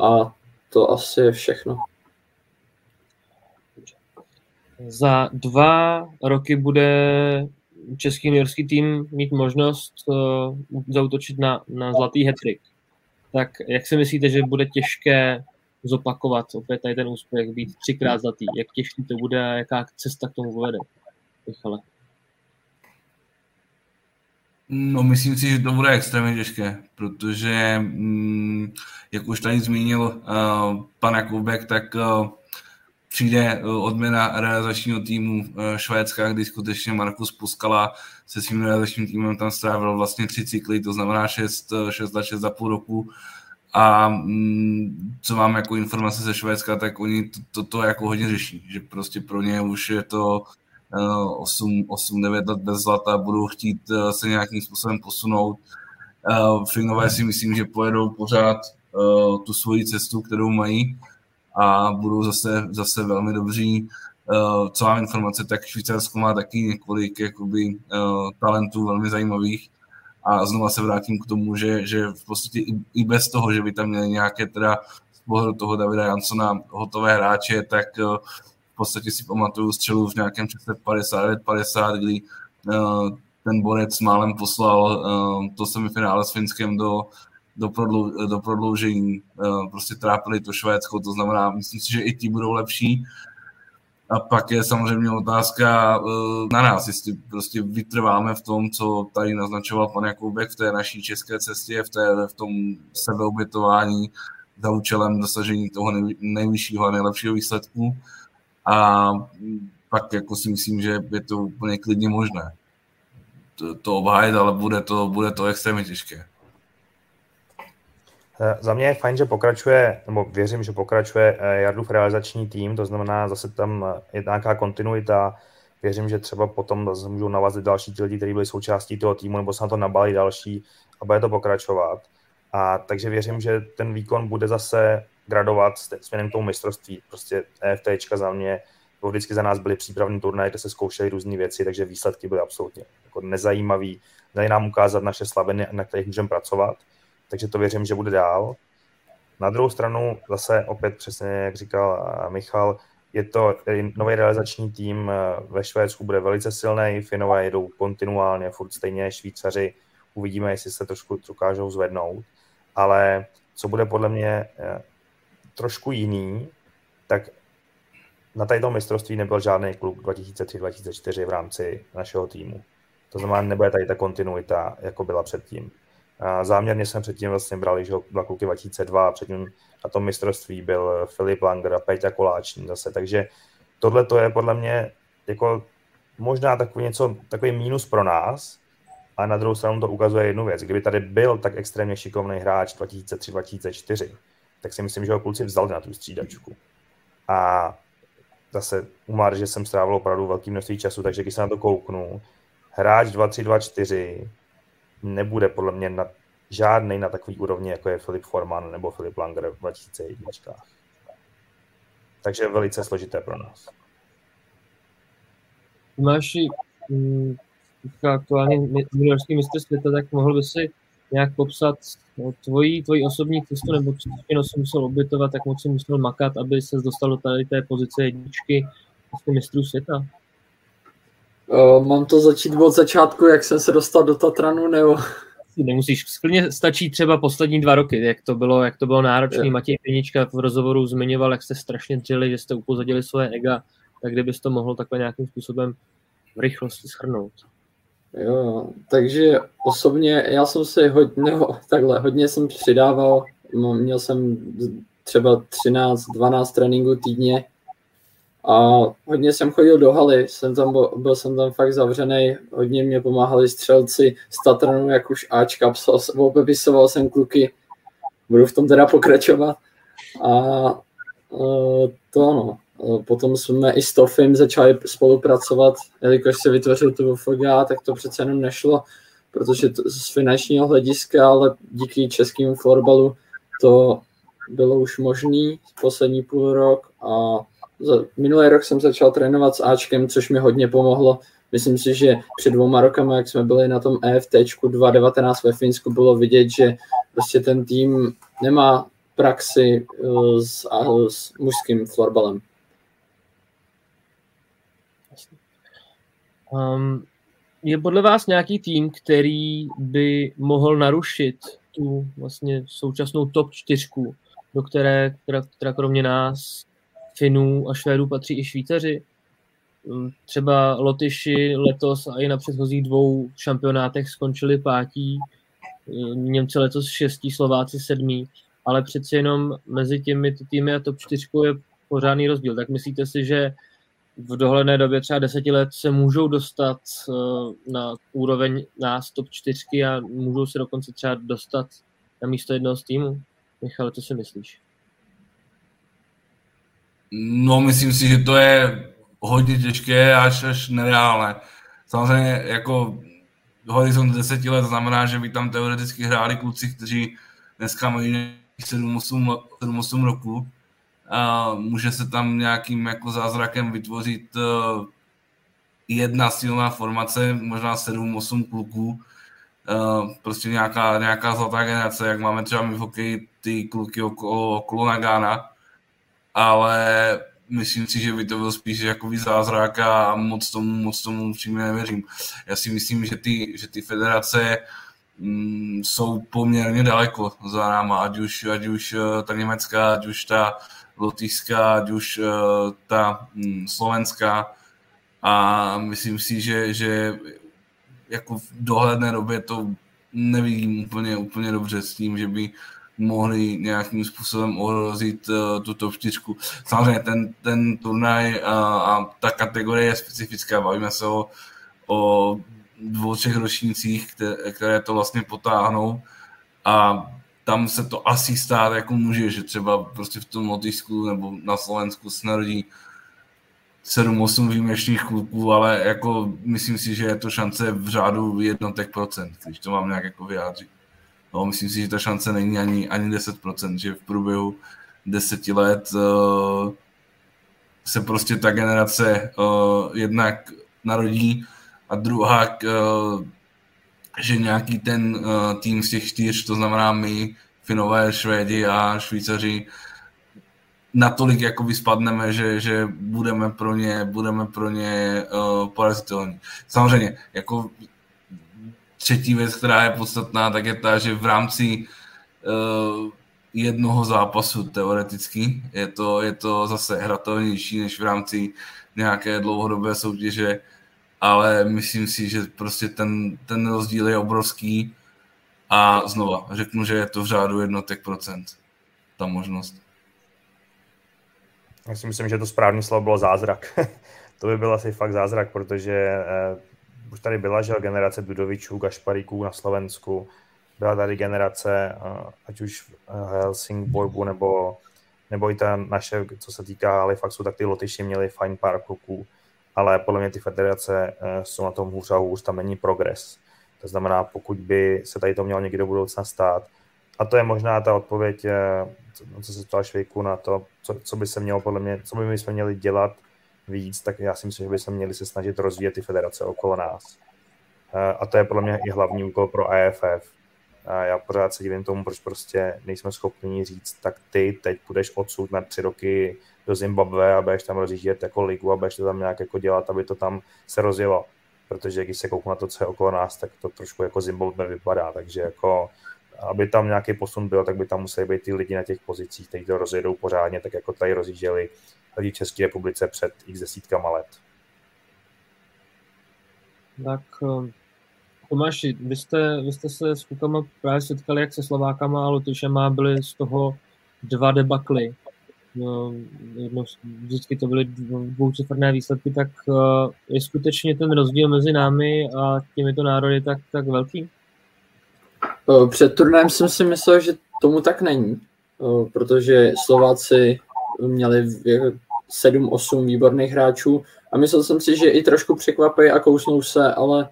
a to asi je všechno. Za dva roky bude český juniorský tým mít možnost uh, zautočit na, na zlatý hetrik. Tak jak si myslíte, že bude těžké zopakovat opět tady ten úspěch, být třikrát zlatý? Jak těžký to bude a jaká cesta k tomu vede? Michale. No, myslím si, že to bude extrémně těžké, protože, mm, jak už tady zmínil uh, pan Jakubek, tak uh, přijde uh, odměna realizačního týmu uh, Švédska, kdy skutečně Markus Puskala se svým realizačním týmem tam strávil vlastně tři cykly, to znamená 6, 6 let, 6 za půl roku. A mm, co mám jako informace ze Švédska, tak oni to, to, to jako hodně řeší, že prostě pro ně už je to 8, 8 9 let bez zlata, budou chtít eh, se nějakým způsobem posunout. Eh, Finové si myslím, že pojedou pořád eh, tu svoji cestu, kterou mají a budou zase, zase velmi dobří. Co mám informace, tak Švýcarsko má taky několik jakoby, talentů velmi zajímavých a znova se vrátím k tomu, že, že v podstatě i, i bez toho, že by tam měli nějaké teda z pohledu toho Davida Jansona hotové hráče, tak uh, v podstatě si pamatuju střelu v nějakém čase 59-50, kdy uh, ten borec málem poslal uh, to semifinále s Finskem do, do, prodlou, do prodloužení. Uh, prostě trápili to Švédsko, to znamená, myslím si, že i ti budou lepší. A pak je samozřejmě otázka uh, na nás, jestli prostě vytrváme v tom, co tady naznačoval pan Jakoubek v té naší české cestě, v, té, v tom sebeobětování za účelem dosažení toho nejvyššího a nejlepšího výsledku a pak jako si myslím, že je to úplně klidně možné to, to obhájit, ale bude to, bude to extrémně těžké. Eh, za mě je fajn, že pokračuje, nebo věřím, že pokračuje eh, Jardův realizační tým, to znamená, zase tam eh, je nějaká kontinuita. Věřím, že třeba potom zase můžou navazit další ti lidi, kteří byli součástí toho týmu, nebo se na to nabalí další a bude to pokračovat. A takže věřím, že ten výkon bude zase gradovat směrem k tomu mistrovství. Prostě EFTčka za mě, to vždycky za nás byly přípravní turnaje, kde se zkoušely různé věci, takže výsledky byly absolutně jako nezajímavý. Dají nám ukázat naše slabiny, na kterých můžeme pracovat, takže to věřím, že bude dál. Na druhou stranu zase opět přesně, jak říkal Michal, je to nový realizační tým ve Švédsku, bude velice silný, Finové jedou kontinuálně, furt stejně Švýcaři, uvidíme, jestli se trošku dokážou zvednout, ale co bude podle mě trošku jiný, tak na této mistrovství nebyl žádný kluk 2003-2004 v rámci našeho týmu. To znamená, nebude tady ta kontinuita, jako byla předtím. A záměrně jsem předtím vlastně bral, že byla kluky 2002 a předtím na tom mistrovství byl Filip Langer a Peťa Koláční zase, takže tohle to je podle mě jako možná takový něco, takový mínus pro nás, a na druhou stranu to ukazuje jednu věc. Kdyby tady byl tak extrémně šikovný hráč 2003-2004, tak si myslím, že ho kluci vzali na tu střídačku. A zase u že jsem strávil opravdu velký množství času, takže když se na to kouknu, hráč 2-3-2-4 nebude podle mě na žádný na takový úrovni, jako je Filip Forman nebo Filip Langer v 2001. Takže velice složité pro nás. Máš mm, aktuálně juniorský mistr světa, tak mohl by si nějak popsat no, tvoji, tvoji osobní cestu, nebo co si musel obětovat, tak moc si musel makat, aby se dostal do tady té pozice jedničky mistrů světa? Uh, mám to začít od začátku, jak jsem se dostal do Tatranu, nebo... Nemusíš, sklidně stačí třeba poslední dva roky, jak to bylo, jak to bylo náročné. Matěj Pěnička v rozhovoru zmiňoval, jak jste strašně dřeli, že jste upozadili svoje ega, tak kdybys to mohl takhle nějakým způsobem v rychlosti schrnout. Jo, takže osobně já jsem si hodně, no, takhle, hodně jsem přidával, měl jsem třeba 13-12 tréninků týdně a hodně jsem chodil do haly, jsem tam byl, jsem tam fakt zavřený, hodně mě pomáhali střelci z Tatranu, jak už Ačka, psal, obepisoval jsem kluky, budu v tom teda pokračovat. A uh, to ano, potom jsme i s Tofim začali spolupracovat, jelikož se vytvořil tu FGA, tak to přece jenom nešlo, protože to z finančního hlediska, ale díky českému florbalu to bylo už možný poslední půl rok a za, minulý rok jsem začal trénovat s Ačkem, což mi hodně pomohlo. Myslím si, že před dvouma rokama, jak jsme byli na tom EFT 2019 ve Finsku, bylo vidět, že prostě ten tým nemá praxi uh, s, s mužským florbalem. Um, je podle vás nějaký tým, který by mohl narušit tu vlastně současnou top čtyřku, do které, která, která kromě nás, Finů a Švédů patří i Švýcaři? Um, třeba Lotyši letos a i na předchozích dvou šampionátech skončili pátí, um, Němci letos šestí, Slováci sedmí, ale přeci jenom mezi těmi týmy a top čtyřkou je pořádný rozdíl. Tak myslíte si, že v dohledné době třeba deseti let se můžou dostat eh, na úroveň nás top čtyřky a můžou se dokonce třeba dostat na místo jednoho z týmu. Michal, co si myslíš? No, myslím si, že to je hodně těžké až, až nereálné. Samozřejmě jako horizont deseti let znamená, že by tam teoreticky hráli kluci, kteří dneska mají 7-8 roku, a může se tam nějakým jako zázrakem vytvořit uh, jedna silná formace, možná 7-8 kluků, uh, prostě nějaká, nějaká zlatá generace, jak máme třeba my v hokeji ty kluky okolo, okolo Nagana, ale myslím si, že by to byl spíš jako zázrak a moc tomu, moc tomu upřímně nevěřím. Já si myslím, že ty, že ty federace mm, jsou poměrně daleko za náma, ať už, ať už eh, ta německá, ať už ta lotyšská, ať už uh, ta hm, slovenská a myslím si, že, že jako v dohledné době to nevidím úplně, úplně dobře s tím, že by mohli nějakým způsobem ohrozit uh, tuto čtyřku. Samozřejmě ten, ten turnaj uh, a ta kategorie je specifická, bavíme se o, o dvou, třech ročnících, které, které to vlastně potáhnou a tam se to asi stát jako může, že třeba prostě v tom Lotyšsku nebo na Slovensku se narodí 7-8 výjimečných kluků, ale jako myslím si, že je to šance v řádu jednotek procent, když to mám nějak jako vyjádřit. No, myslím si, že ta šance není ani, ani 10%, že v průběhu deseti let uh, se prostě ta generace uh, jednak narodí a druhá uh, že nějaký ten uh, tým z těch čtyř, to znamená my, Finové, Švédi a Švýcaři, natolik jako vyspadneme, že, že budeme pro ně, budeme pro ně uh, parazitelní. Samozřejmě, jako třetí věc, která je podstatná, tak je ta, že v rámci uh, jednoho zápasu teoreticky je to, je to zase hratelnější než v rámci nějaké dlouhodobé soutěže ale myslím si, že prostě ten, ten rozdíl je obrovský a znova řeknu, že je to v řádu jednotek procent ta možnost. Já si myslím, že to správné slovo bylo zázrak. to by byl asi fakt zázrak, protože eh, už tady byla že generace Dudovičů, Gašparíků na Slovensku, byla tady generace, eh, ať už v Helsingborgu nebo, nebo i ta naše, co se týká Halifaxu, tak ty Lotyši měli fajn pár kluků ale podle mě ty federace eh, jsou na tom hůř a hůř, tam není progres. To znamená, pokud by se tady to mělo někdy do budoucna stát, a to je možná ta odpověď, eh, co se ptal Švejku na to, co, co, by se mělo podle mě, co by my jsme měli dělat víc, tak já si myslím, že by se měli se snažit rozvíjet ty federace okolo nás. Eh, a to je podle mě i hlavní úkol pro AFF. A já pořád se divím tomu, proč prostě nejsme schopni říct, tak ty teď půjdeš odsud na tři roky do Zimbabwe a budeš tam rozjíždět jako ligu a budeš to tam nějak jako dělat, aby to tam se rozjelo. Protože když se kouknu na to, co je okolo nás, tak to trošku jako Zimbabwe vypadá, takže jako aby tam nějaký posun byl, tak by tam museli být ty lidi na těch pozicích, kteří to rozjedou pořádně, tak jako tady rozjížděli lidi v České republice před x desítkama let. Tak eh, Tomáši, vy jste, vy jste se s klukama právě setkali jak se Slovákama a Lotyšema, byly z toho dva debakly. No, jedno, vždycky to byly dvouciferné výsledky, tak uh, je skutečně ten rozdíl mezi námi a těmito národy tak, tak velký? Před turnajem jsem si myslel, že tomu tak není, protože Slováci měli 7-8 výborných hráčů a myslel jsem si, že i trošku překvapí a kousnou se, ale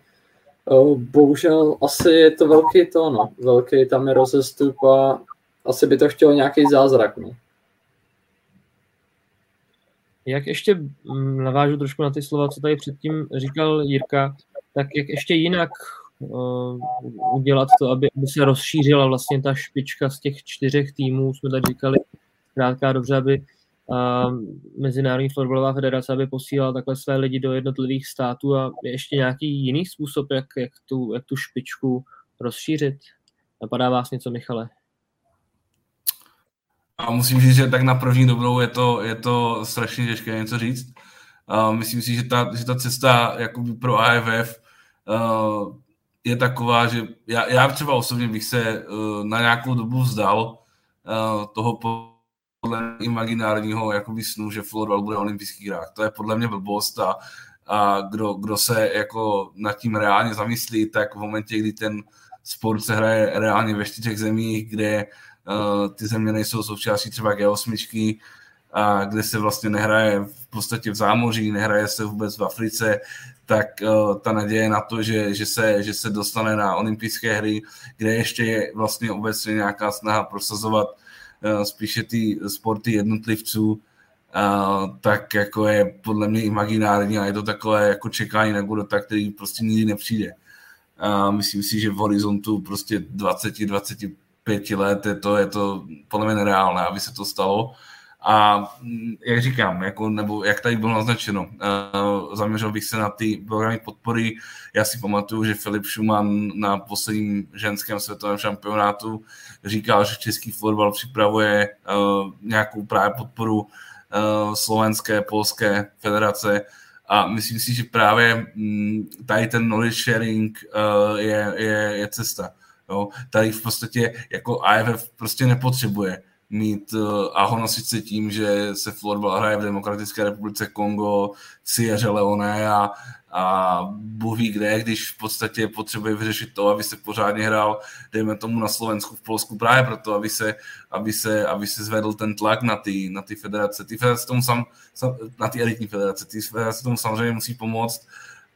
bohužel asi je to velký to, no. Velký tam je rozestup a asi by to chtělo nějaký zázrak, no. Jak ještě mm, navážu trošku na ty slova, co tady předtím říkal Jirka, tak jak ještě jinak uh, udělat to, aby, aby se rozšířila vlastně ta špička z těch čtyřech týmů, jsme tady říkali, zkrátka dobře, aby Mezinárodní fotbalová federace, aby posílala takhle své lidi do jednotlivých států a ještě nějaký jiný způsob, jak, jak, tu, jak tu špičku rozšířit? Napadá vás něco, Michale? A musím říct, že tak na první dobrou je to, je to strašně těžké něco říct. Uh, myslím si, že ta, že ta cesta jakoby pro AFF uh, je taková, že já, já třeba osobně bych se uh, na nějakou dobu vzdal uh, toho podle imaginárního jakoby snu, že florbal bude olympijský hrách. To je podle mě blbost a, a kdo, kdo se jako nad tím reálně zamyslí, tak v momentě, kdy ten sport se hraje reálně ve čtyřech zemích, kde uh, ty země nejsou součástí třeba G8, a kde se vlastně nehraje v podstatě v zámoří, nehraje se vůbec v Africe, tak uh, ta naděje na to, že, že, se, že se dostane na olympijské hry, kde ještě je vlastně obecně nějaká snaha prosazovat spíše ty sporty jednotlivců, uh, tak jako je podle mě imaginární a je to takové jako čekání na Godota, který prostě nikdy nepřijde. Uh, myslím si, že v horizontu prostě 20-25 let je to, je to podle mě nereálné, aby se to stalo. A mm, jak říkám, jako, nebo jak tady bylo naznačeno, uh, zaměřil bych se na ty programy podpory. Já si pamatuju, že Filip Schumann na posledním ženském světovém šampionátu říkal, že český fotbal připravuje uh, nějakou právě podporu uh, slovenské, polské federace a myslím si, že právě um, tady ten knowledge sharing uh, je, je, je cesta. Jo? Tady v podstatě jako AFF prostě nepotřebuje mít uh, a honosit se tím, že se florbal hraje v Demokratické republice Kongo, Sierra Leone a, a Bůh ví kde, když v podstatě potřebuje vyřešit to, aby se pořádně hrál, dejme tomu na Slovensku, v Polsku, právě proto, aby se, aby se, aby se zvedl ten tlak na ty, na ty federace. Ty federace tomu sam, sam, na ty elitní federace, ty federace tomu samozřejmě musí pomoct,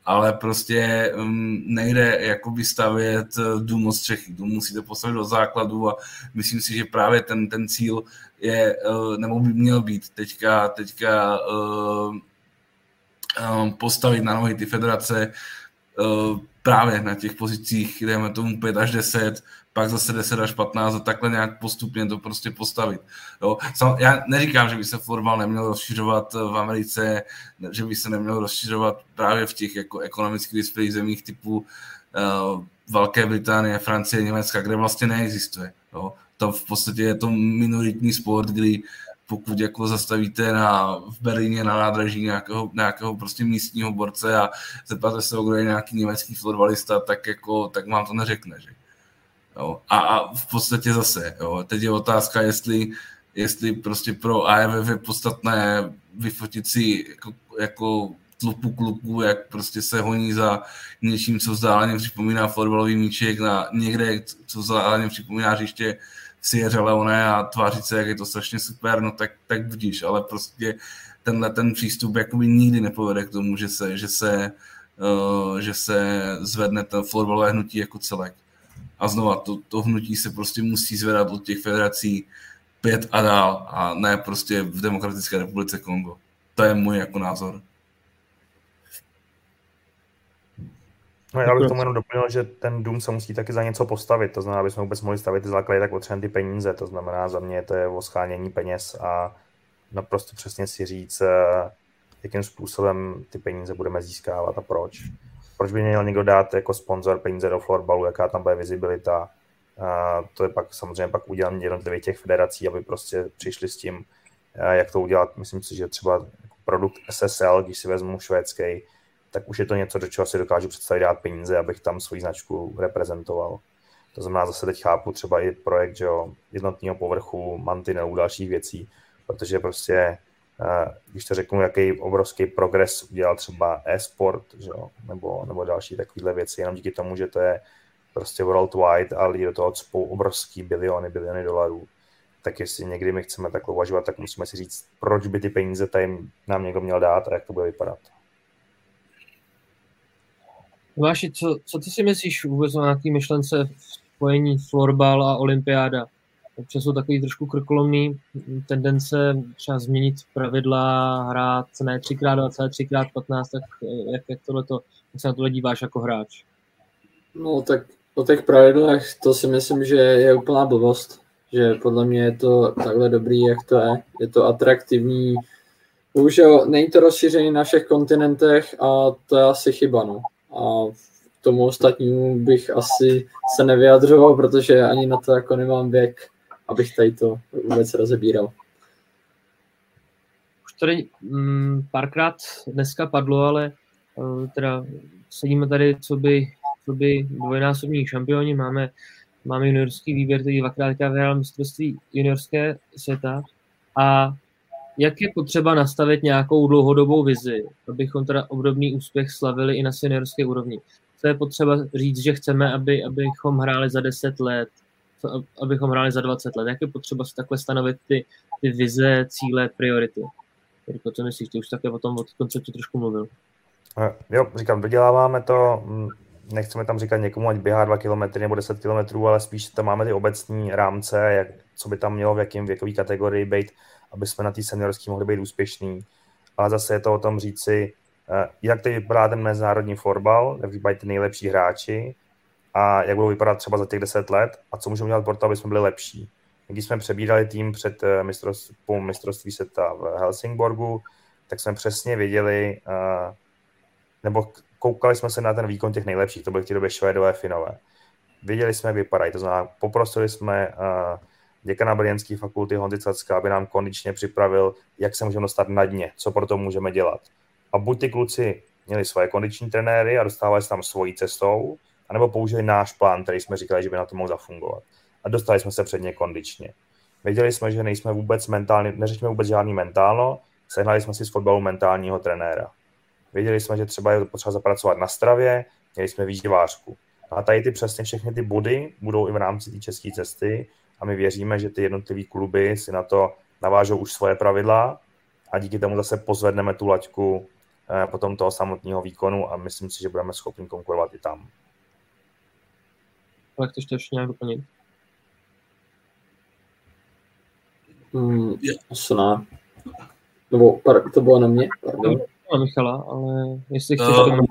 ale prostě um, nejde jakoby stavět eh, dům od střechy. Dům musíte postavit do základu a myslím si, že právě ten, ten cíl je, uh, nebo by měl být teďka, teďka um, postavit na nohy ty federace právě na těch pozicích, dejme tomu 5 až 10, pak zase 10 až 15 a takhle nějak postupně to prostě postavit. Jo. Já neříkám, že by se florbal neměl rozšiřovat v Americe, že by se neměl rozšiřovat právě v těch jako ekonomicky vyspělých zemích typu uh, Velké Británie, Francie, Německa, kde vlastně neexistuje. Jo. To v podstatě je to minoritní sport, kdy pokud jako zastavíte na, v Berlíně na nádraží nějakého, nějakého prostě místního borce a zeptáte se, kdo je nějaký německý florbalista, tak, jako, tak vám to neřekne. Že? Jo. A, a v podstatě zase, jo. teď je otázka, jestli, jestli prostě pro AFF je podstatné vyfotit si jako, jako tlupu kluků, jak prostě se honí za něčím, co vzdáleně připomíná fotbalový míček na někde, co vzdáleně připomíná hřiště Sierra Leone a tvářit se, jak je to strašně super, no tak, tak vidíš, ale prostě tenhle ten přístup jakoby nikdy nepovede k tomu, že se, že se, uh, že se zvedne to fotbalové hnutí jako celek. A znova, to, to hnutí se prostě musí zvedat od těch federací pět a dál a ne prostě v Demokratické republice Kongo. To je můj jako názor. No já bych tomu jenom doplnil, že ten dům se musí taky za něco postavit, to znamená, aby jsme vůbec mohli stavit ty základy, tak potřebujeme ty peníze, to znamená za mě to je o schánění peněz a naprosto přesně si říct, eh, jakým způsobem ty peníze budeme získávat a proč proč by měl někdo dát jako sponzor peníze do florbalu, jaká tam bude vizibilita. A to je pak samozřejmě pak udělání jednotlivých těch federací, aby prostě přišli s tím, jak to udělat. Myslím si, že třeba produkt SSL, když si vezmu švédský, tak už je to něco, do čeho si dokážu představit dát peníze, abych tam svoji značku reprezentoval. To znamená, zase teď chápu třeba i projekt že jo, jednotného povrchu, mantinelů, dalších věcí, protože prostě, když to řeknu, jaký obrovský progres udělal třeba e-sport, že jo, nebo, nebo další takovéhle věci, jenom díky tomu, že to je prostě worldwide a lidi do toho cpou obrovský biliony, biliony dolarů, tak jestli někdy my chceme takhle uvažovat, tak musíme si říct, proč by ty peníze tady nám někdo měl dát a jak to bude vypadat. Váši, co, co ty si myslíš vůbec o nějaký myšlence spojení florbal a olympiáda? Občas jsou takový trošku krkolomný tendence třeba změnit pravidla, hrát ne 3x20, 3x15, tak eh, jak, jak, tohleto, jak se na tohle díváš jako hráč? No tak o těch pravidlech to si myslím, že je úplná blbost. Že podle mě je to takhle dobrý, jak to je. Je to atraktivní. Bohužel není to rozšířený na všech kontinentech a to je asi chyba. No. A k tomu ostatnímu bych asi se nevyjadřoval, protože ani na to jako nemám věk, abych tady to vůbec rozebíral. Už tady mm, párkrát dneska padlo, ale uh, teda sedíme tady, co by co by dvojnásobní šampioni, máme, máme juniorský výběr, který dvakrát vyhrál mistrovství juniorské světa a jak je potřeba nastavit nějakou dlouhodobou vizi, abychom teda obdobný úspěch slavili i na seniorské úrovni. Co je potřeba říct, že chceme, aby, abychom hráli za 10 let, abychom hráli za 20 let. Jak je potřeba si takhle stanovit ty, ty vize, cíle, priority? Jirko, co myslíš? Ty už také o tom od konceptu trošku mluvil. Eh, jo, říkám, doděláváme to mm, nechceme tam říkat někomu, ať běhá 2 km nebo 10 km, ale spíš tam máme ty obecní rámce, jak, co by tam mělo v jakém věkové kategorii být, aby jsme na té seniorské mohli být úspěšní. Ale zase je to o tom říci, eh, jak teď vypadá ten mezinárodní fotbal, jak vypadají ty nejlepší hráči a jak budou vypadat třeba za těch 10 let a co můžeme dělat pro to, aby jsme byli lepší. Když jsme přebírali tým před eh, mistrovství, mistrovství světa v Helsingborgu, tak jsme přesně věděli, eh, nebo koukali jsme se na ten výkon těch nejlepších, to byly v té době Švédové, Finové. Viděli jsme, jak vypadají, to znamená, poprosili jsme uh, děkana Brněnské fakulty Honzy Cacka, aby nám kondičně připravil, jak se můžeme dostat na dně, co pro to můžeme dělat. A buď ty kluci měli svoje kondiční trenéry a dostávali se tam svojí cestou, anebo použili náš plán, který jsme říkali, že by na to mohl zafungovat. A dostali jsme se před ně kondičně. Věděli jsme, že nejsme vůbec mentálně, neřešíme vůbec žádný mentálno, sehnali jsme si z fotbalu mentálního trenéra. Věděli jsme, že třeba je potřeba zapracovat na stravě, měli jsme výživářku. A tady ty přesně všechny ty body budou i v rámci té české cesty a my věříme, že ty jednotlivé kluby si na to navážou už svoje pravidla a díky tomu zase pozvedneme tu laťku eh, potom toho samotného výkonu a myslím si, že budeme schopni konkurovat i tam. Tak to ještě nějak doplnit? Hmm, asi ne. Nebo to bylo na mě? Pardon na Michala, ale jestli chceš... Uh,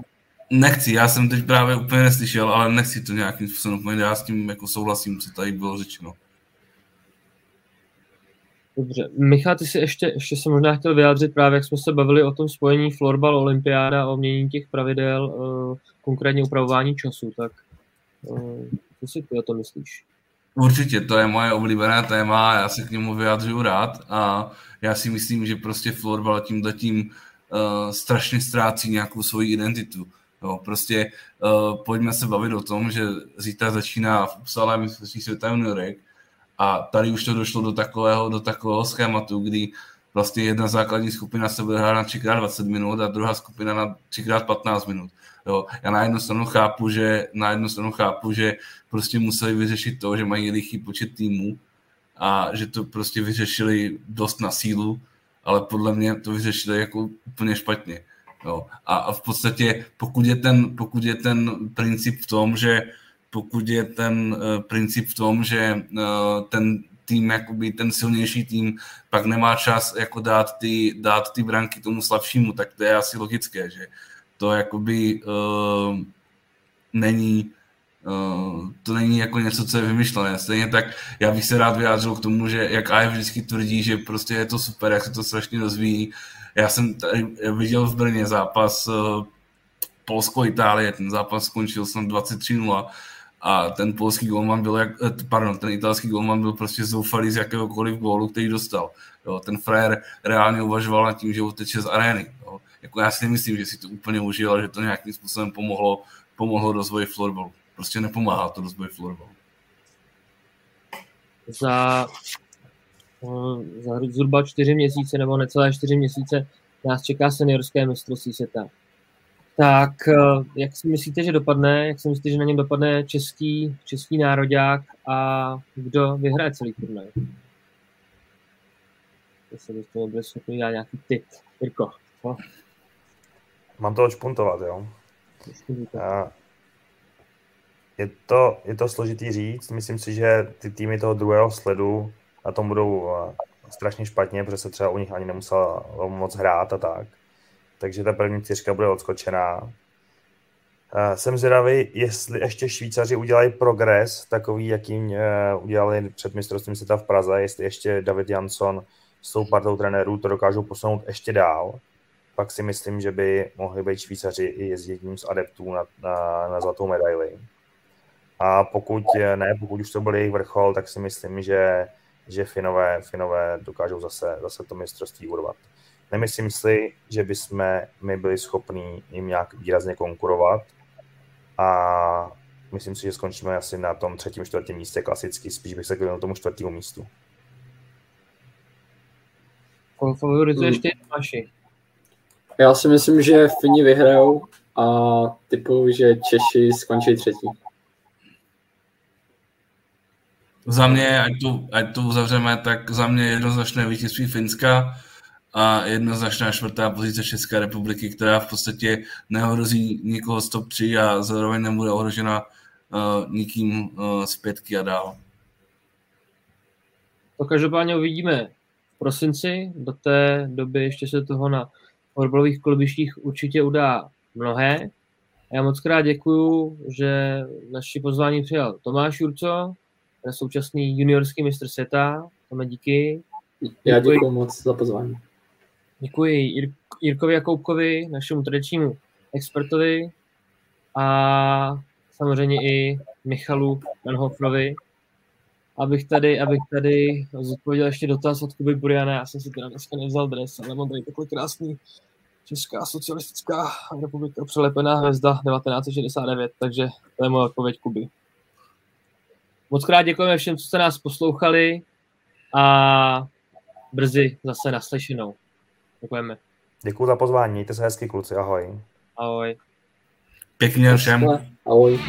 Nechci, já jsem teď právě úplně neslyšel, ale nechci to nějakým způsobem úplně, já s tím jako souhlasím, co tady bylo řečeno. Dobře. Michal, ty si ještě, ještě se možná chtěl vyjádřit právě, jak jsme se bavili o tom spojení florbal, olympiáda, o měnění těch pravidel, uh, konkrétně upravování času, tak uh, co si ty o tom myslíš? Určitě, to je moje oblíbené téma, já se k němu vyjadřuju rád a já si myslím, že prostě florbal tím tím uh, strašně ztrácí nějakou svoji identitu. Jo, prostě uh, pojďme se bavit o tom, že zítra začíná v Upsale mistrovství světa juniorek a tady už to došlo do takového, do takového schématu, kdy vlastně jedna základní skupina se bude hrát na 3x20 minut a druhá skupina na 3x15 minut. Jo, já na jednu stranu chápu, že na jednu stranu chápu, že prostě museli vyřešit to, že mají lichý počet týmů a že to prostě vyřešili dost na sílu, ale podle mě to vyřešili jako úplně špatně. Jo. A, a v podstatě, pokud je, ten, pokud je ten princip v tom, že pokud je ten uh, princip v tom, že uh, ten tým, jakoby ten silnější tým, pak nemá čas jako dát ty, dát ty branky tomu slabšímu, tak to je asi logické, že to jakoby uh, není Uh, to není jako něco, co je vymyšlené. Stejně tak já bych se rád vyjádřil k tomu, že jak AF vždycky tvrdí, že prostě je to super, jak se to strašně rozvíjí. Já jsem tady viděl v Brně zápas uh, Polsko-Itálie, ten zápas skončil snad 23-0 a ten polský golman byl, jak, eh, pardon, ten italský golman byl prostě zoufalý z jakéhokoliv gólu, který dostal. Jo, ten frajer reálně uvažoval nad tím, že uteče z arény. Jo jako já si nemyslím, že si to úplně užil a že to nějakým způsobem pomohlo, pomohlo rozvoji florbalu. Prostě nepomáhá to rozvoji florbalu. Za, eh, za zhruba čtyři měsíce nebo necelé čtyři měsíce nás čeká seniorské mistrovství světa. Tak eh, jak si myslíte, že dopadne? Jak si myslíte, že na něm dopadne český, český nároďák a kdo vyhraje celý turnaj? Jestli byste nebyli schopni dát nějaký tip. Jirko? Mám to odšpuntovat, jo? Je to, je to složitý říct. Myslím si, že ty týmy toho druhého sledu na tom budou strašně špatně, protože se třeba u nich ani nemusela moc hrát a tak. Takže ta první čtyřka bude odskočená. Jsem zvědavý, jestli ještě Švýcaři udělají progres, takový, jakým eh, udělali před mistrovstvím světa v Praze, jestli ještě David Jansson s tou partou trenérů to dokážou posunout ještě dál, pak si myslím, že by mohli být Švýcaři i jedním z adeptů na, na, na zlatou medaili. A pokud ne, pokud už to byl jejich vrchol, tak si myslím, že, že Finové, Finové dokážou zase, zase to mistrovství urvat. Nemyslím si, že bychom my byli schopni jim nějak výrazně konkurovat a myslím si, že skončíme asi na tom třetím, čtvrtém místě klasicky, spíš bych se na tomu čtvrtému místu. Favorizuješ ještě naši. Já si myslím, že Fini vyhrajou a typu, že Češi skončí třetí. Za mě, ať to, ať to uzavřeme, tak za mě jednoznačné vítězství Finska a jednoznačná čtvrtá pozice České republiky, která v podstatě neohrozí nikoho z top 3 a zároveň nebude ohrožena uh, nikým uh, z pětky a dál. To každopádně uvidíme v prosinci. Do té doby ještě se toho na fotbalových klubištích určitě udá mnohé. Já moc krát děkuju, že naši pozvání přijal Tomáš Jurco, současný juniorský mistr světa. Tome, díky. Já děkuji moc za pozvání. Děkuji Jirkovi Jakoubkovi, našemu tradičnímu expertovi a samozřejmě i Michalu Manhofrovi, abych tady, abych tady zodpověděl ještě dotaz od Kuby Buriana. Já jsem si teda dneska nevzal dres, ale mám tady takový krásný Česká socialistická republika přelepená hvězda 1969, takže to je moje odpověď Kuby. Moc krát děkujeme všem, co jste nás poslouchali a brzy zase naslyšenou. Děkujeme. Děkuji za pozvání, mějte se hezky kluci, ahoj. Ahoj. Pěkně všem. Ahoj.